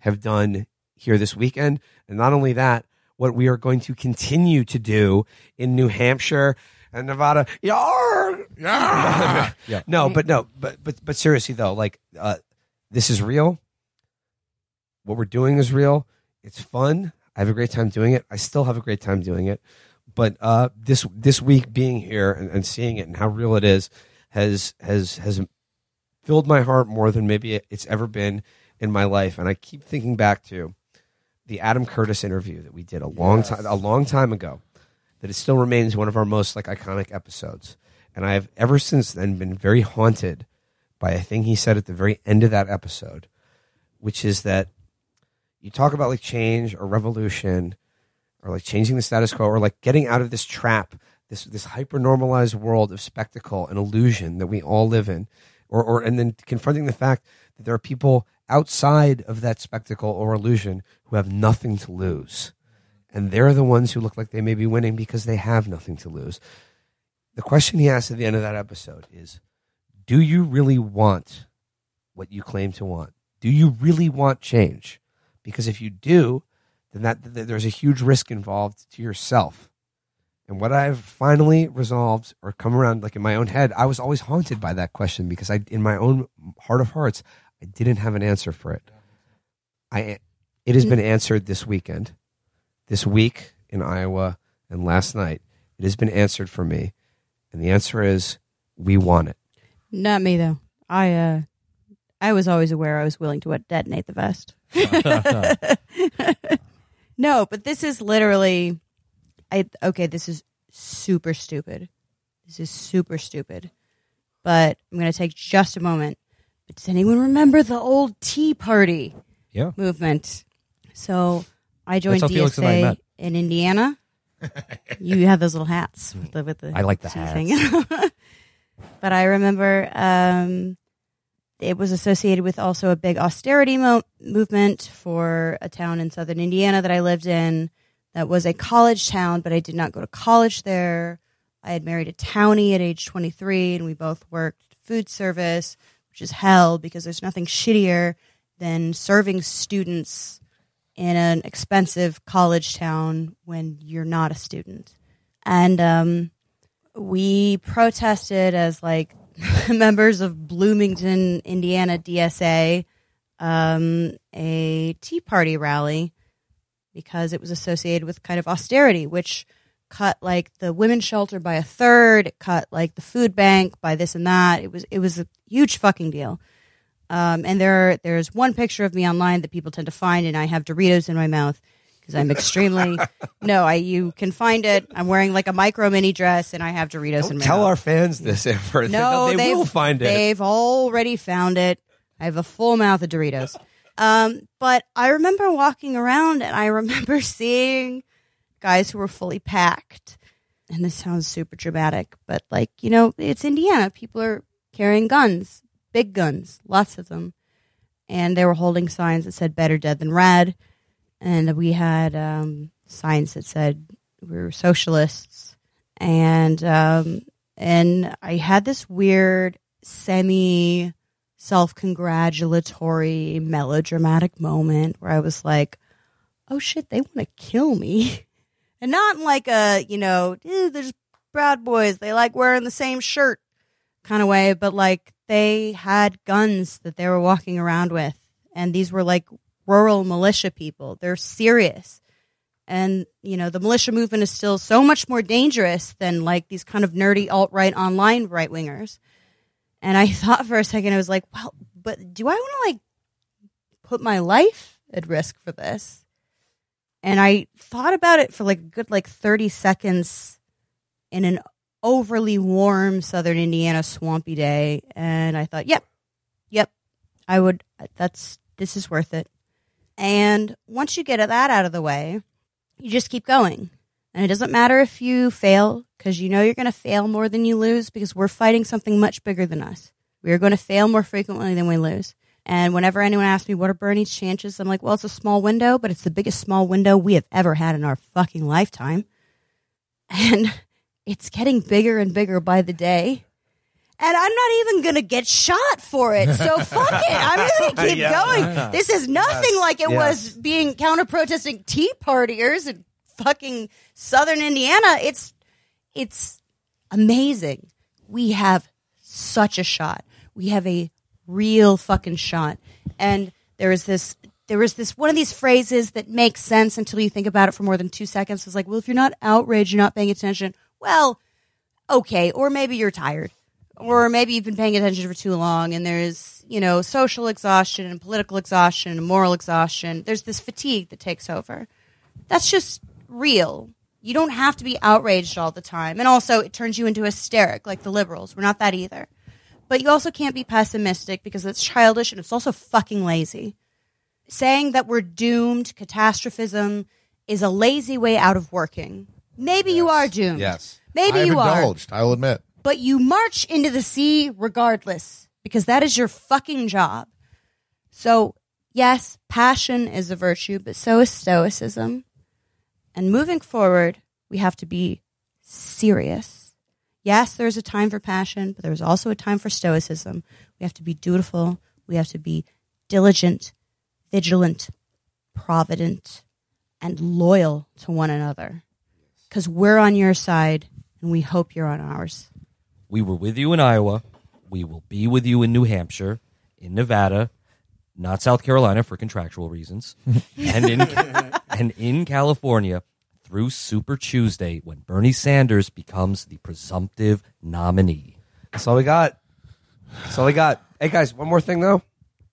have done here this weekend. And not only that, what we are going to continue to do in New Hampshire and Nevada. Yar! Yeah. Yeah. No, but no, but but but seriously though, like uh, this is real. What we're doing is real. It's fun. I have a great time doing it. I still have a great time doing it. But uh, this this week being here and, and seeing it and how real it is has has has filled my heart more than maybe it's ever been in my life. And I keep thinking back to the Adam Curtis interview that we did a long time a long time ago. that it still remains one of our most like iconic episodes. And I've ever since then been very haunted by a thing he said at the very end of that episode, which is that you talk about like change or revolution or like changing the status quo or like getting out of this trap, this this hyper normalized world of spectacle and illusion that we all live in, or or and then confronting the fact that there are people outside of that spectacle or illusion who have nothing to lose. And they're the ones who look like they may be winning because they have nothing to lose. The question he asked at the end of that episode is Do you really want what you claim to want? Do you really want change? Because if you do, then that, th- there's a huge risk involved to yourself. And what I've finally resolved or come around, like in my own head, I was always haunted by that question because I, in my own heart of hearts, I didn't have an answer for it. I, it has been answered this weekend, this week in Iowa, and last night. It has been answered for me, and the answer is we want it. Not me though. I uh I was always aware I was willing to detonate the vest. no, but this is literally I okay, this is super stupid. This is super stupid. But I'm going to take just a moment. But does anyone remember the old Tea Party Yeah. movement? So I joined DSA in Indiana. You have those little hats with the, with the I like the hats. thing. but I remember um, it was associated with also a big austerity mo- movement for a town in southern Indiana that I lived in. That was a college town, but I did not go to college there. I had married a townie at age 23, and we both worked food service, which is hell because there's nothing shittier than serving students in an expensive college town when you're not a student. And um, we protested as like members of Bloomington, Indiana DSA, um, a Tea Party rally because it was associated with kind of austerity, which cut like the women's shelter by a third, it cut like the food bank by this and that. It was it was a huge fucking deal. Um, and there there's one picture of me online that people tend to find, and I have Doritos in my mouth because I'm extremely no. I you can find it. I'm wearing like a micro mini dress, and I have Doritos in Don't my tell mouth. our fans this, Amber. No, they will find it. They've already found it. I have a full mouth of Doritos. Um, but I remember walking around and I remember seeing guys who were fully packed. And this sounds super dramatic, but like, you know, it's Indiana. People are carrying guns, big guns, lots of them. And they were holding signs that said better dead than red. And we had um, signs that said we were socialists. And um, and I had this weird semi self congratulatory melodramatic moment where I was like, oh shit, they want to kill me. And not like a, you know, they're just Proud Boys, they like wearing the same shirt kind of way, but like they had guns that they were walking around with. And these were like rural militia people. They're serious. And, you know, the militia movement is still so much more dangerous than like these kind of nerdy alt right online right wingers. And I thought for a second, I was like, well, but do I want to like put my life at risk for this? And I thought about it for like a good like 30 seconds in an overly warm southern Indiana swampy day. And I thought, yep, yep, I would, that's, this is worth it. And once you get that out of the way, you just keep going. And it doesn't matter if you fail, because you know you're going to fail more than you lose, because we're fighting something much bigger than us. We are going to fail more frequently than we lose. And whenever anyone asks me, what are Bernie's chances? I'm like, well, it's a small window, but it's the biggest small window we have ever had in our fucking lifetime. And it's getting bigger and bigger by the day. And I'm not even going to get shot for it. So fuck it. I'm going to keep Yeah. going. This is nothing like it Yes. was being counter protesting tea partiers in fucking southern Indiana. It's, it's amazing. We have such a shot. We have a real fucking shot. And there is this there is this one of these phrases that makes sense until you think about it for more than two seconds. It's like, well, if you're not outraged, you're not paying attention. Well, okay, or maybe you're tired. Or maybe you've been paying attention for too long and there's, you know, social exhaustion and political exhaustion and moral exhaustion. There's this fatigue that takes over. That's just real. You don't have to be outraged all the time. And also, it turns you into hysteric like the liberals. We're not that either. But you also can't be pessimistic because it's childish and it's also fucking lazy. Saying that we're doomed, catastrophism, is a lazy way out of working. Maybe you are doomed. Yes. Maybe I have you are indulged. I will admit. but you march into the sea regardless because that is your fucking job. So, yes, passion is a virtue, but so is stoicism. And moving forward, we have to be serious. Yes, there's a time for passion, but there's also a time for stoicism. We have to be dutiful, we have to be diligent, vigilant, provident, and loyal to one another. Because we're on your side and we hope you're on ours. We were with you in Iowa. We will be with you in New Hampshire, in Nevada, not South Carolina for contractual reasons, and in and in California through Super Tuesday when Bernie Sanders becomes the presumptive nominee. That's all we got. That's all we got. Hey guys, one more thing though.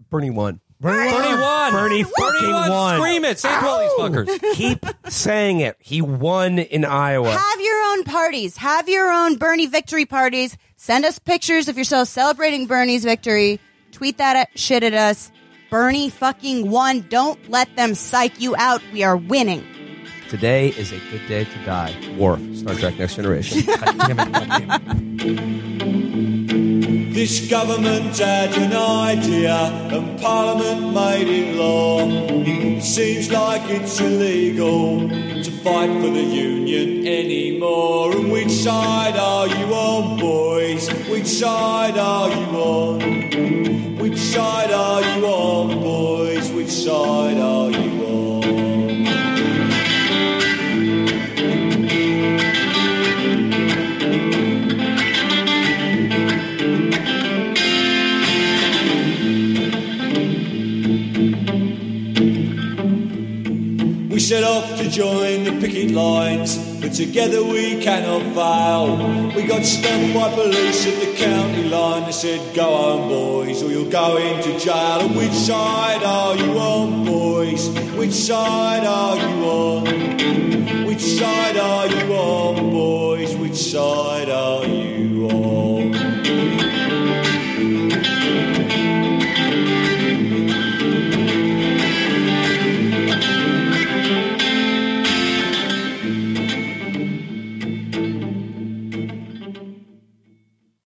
Bernie won. Bernie won. Bernie Bernie fucking won. won. Scream it. Say it to all these fuckers. Keep saying it. He won in Iowa. Have your own parties. Have your own Bernie victory parties. Send us pictures of yourself celebrating Bernie's victory. Tweet that at, shit at us. Bernie fucking won. Don't let them psych you out. We are winning. Today is a good day to die. Worf, Star Trek Next Generation. This government had an idea and Parliament made it law. Seems like it's illegal to fight for the union anymore. And which side are you on, boys? Which side are you on? Which side are you on, boys? Which side are you on? Set off to join the picket lines, but together we cannot fail. We got stopped by police at the county line. They said, Go home, boys, or you'll go into jail. And which side are you on, boys? Which side are you on? Which side are you on, boys? Which side are you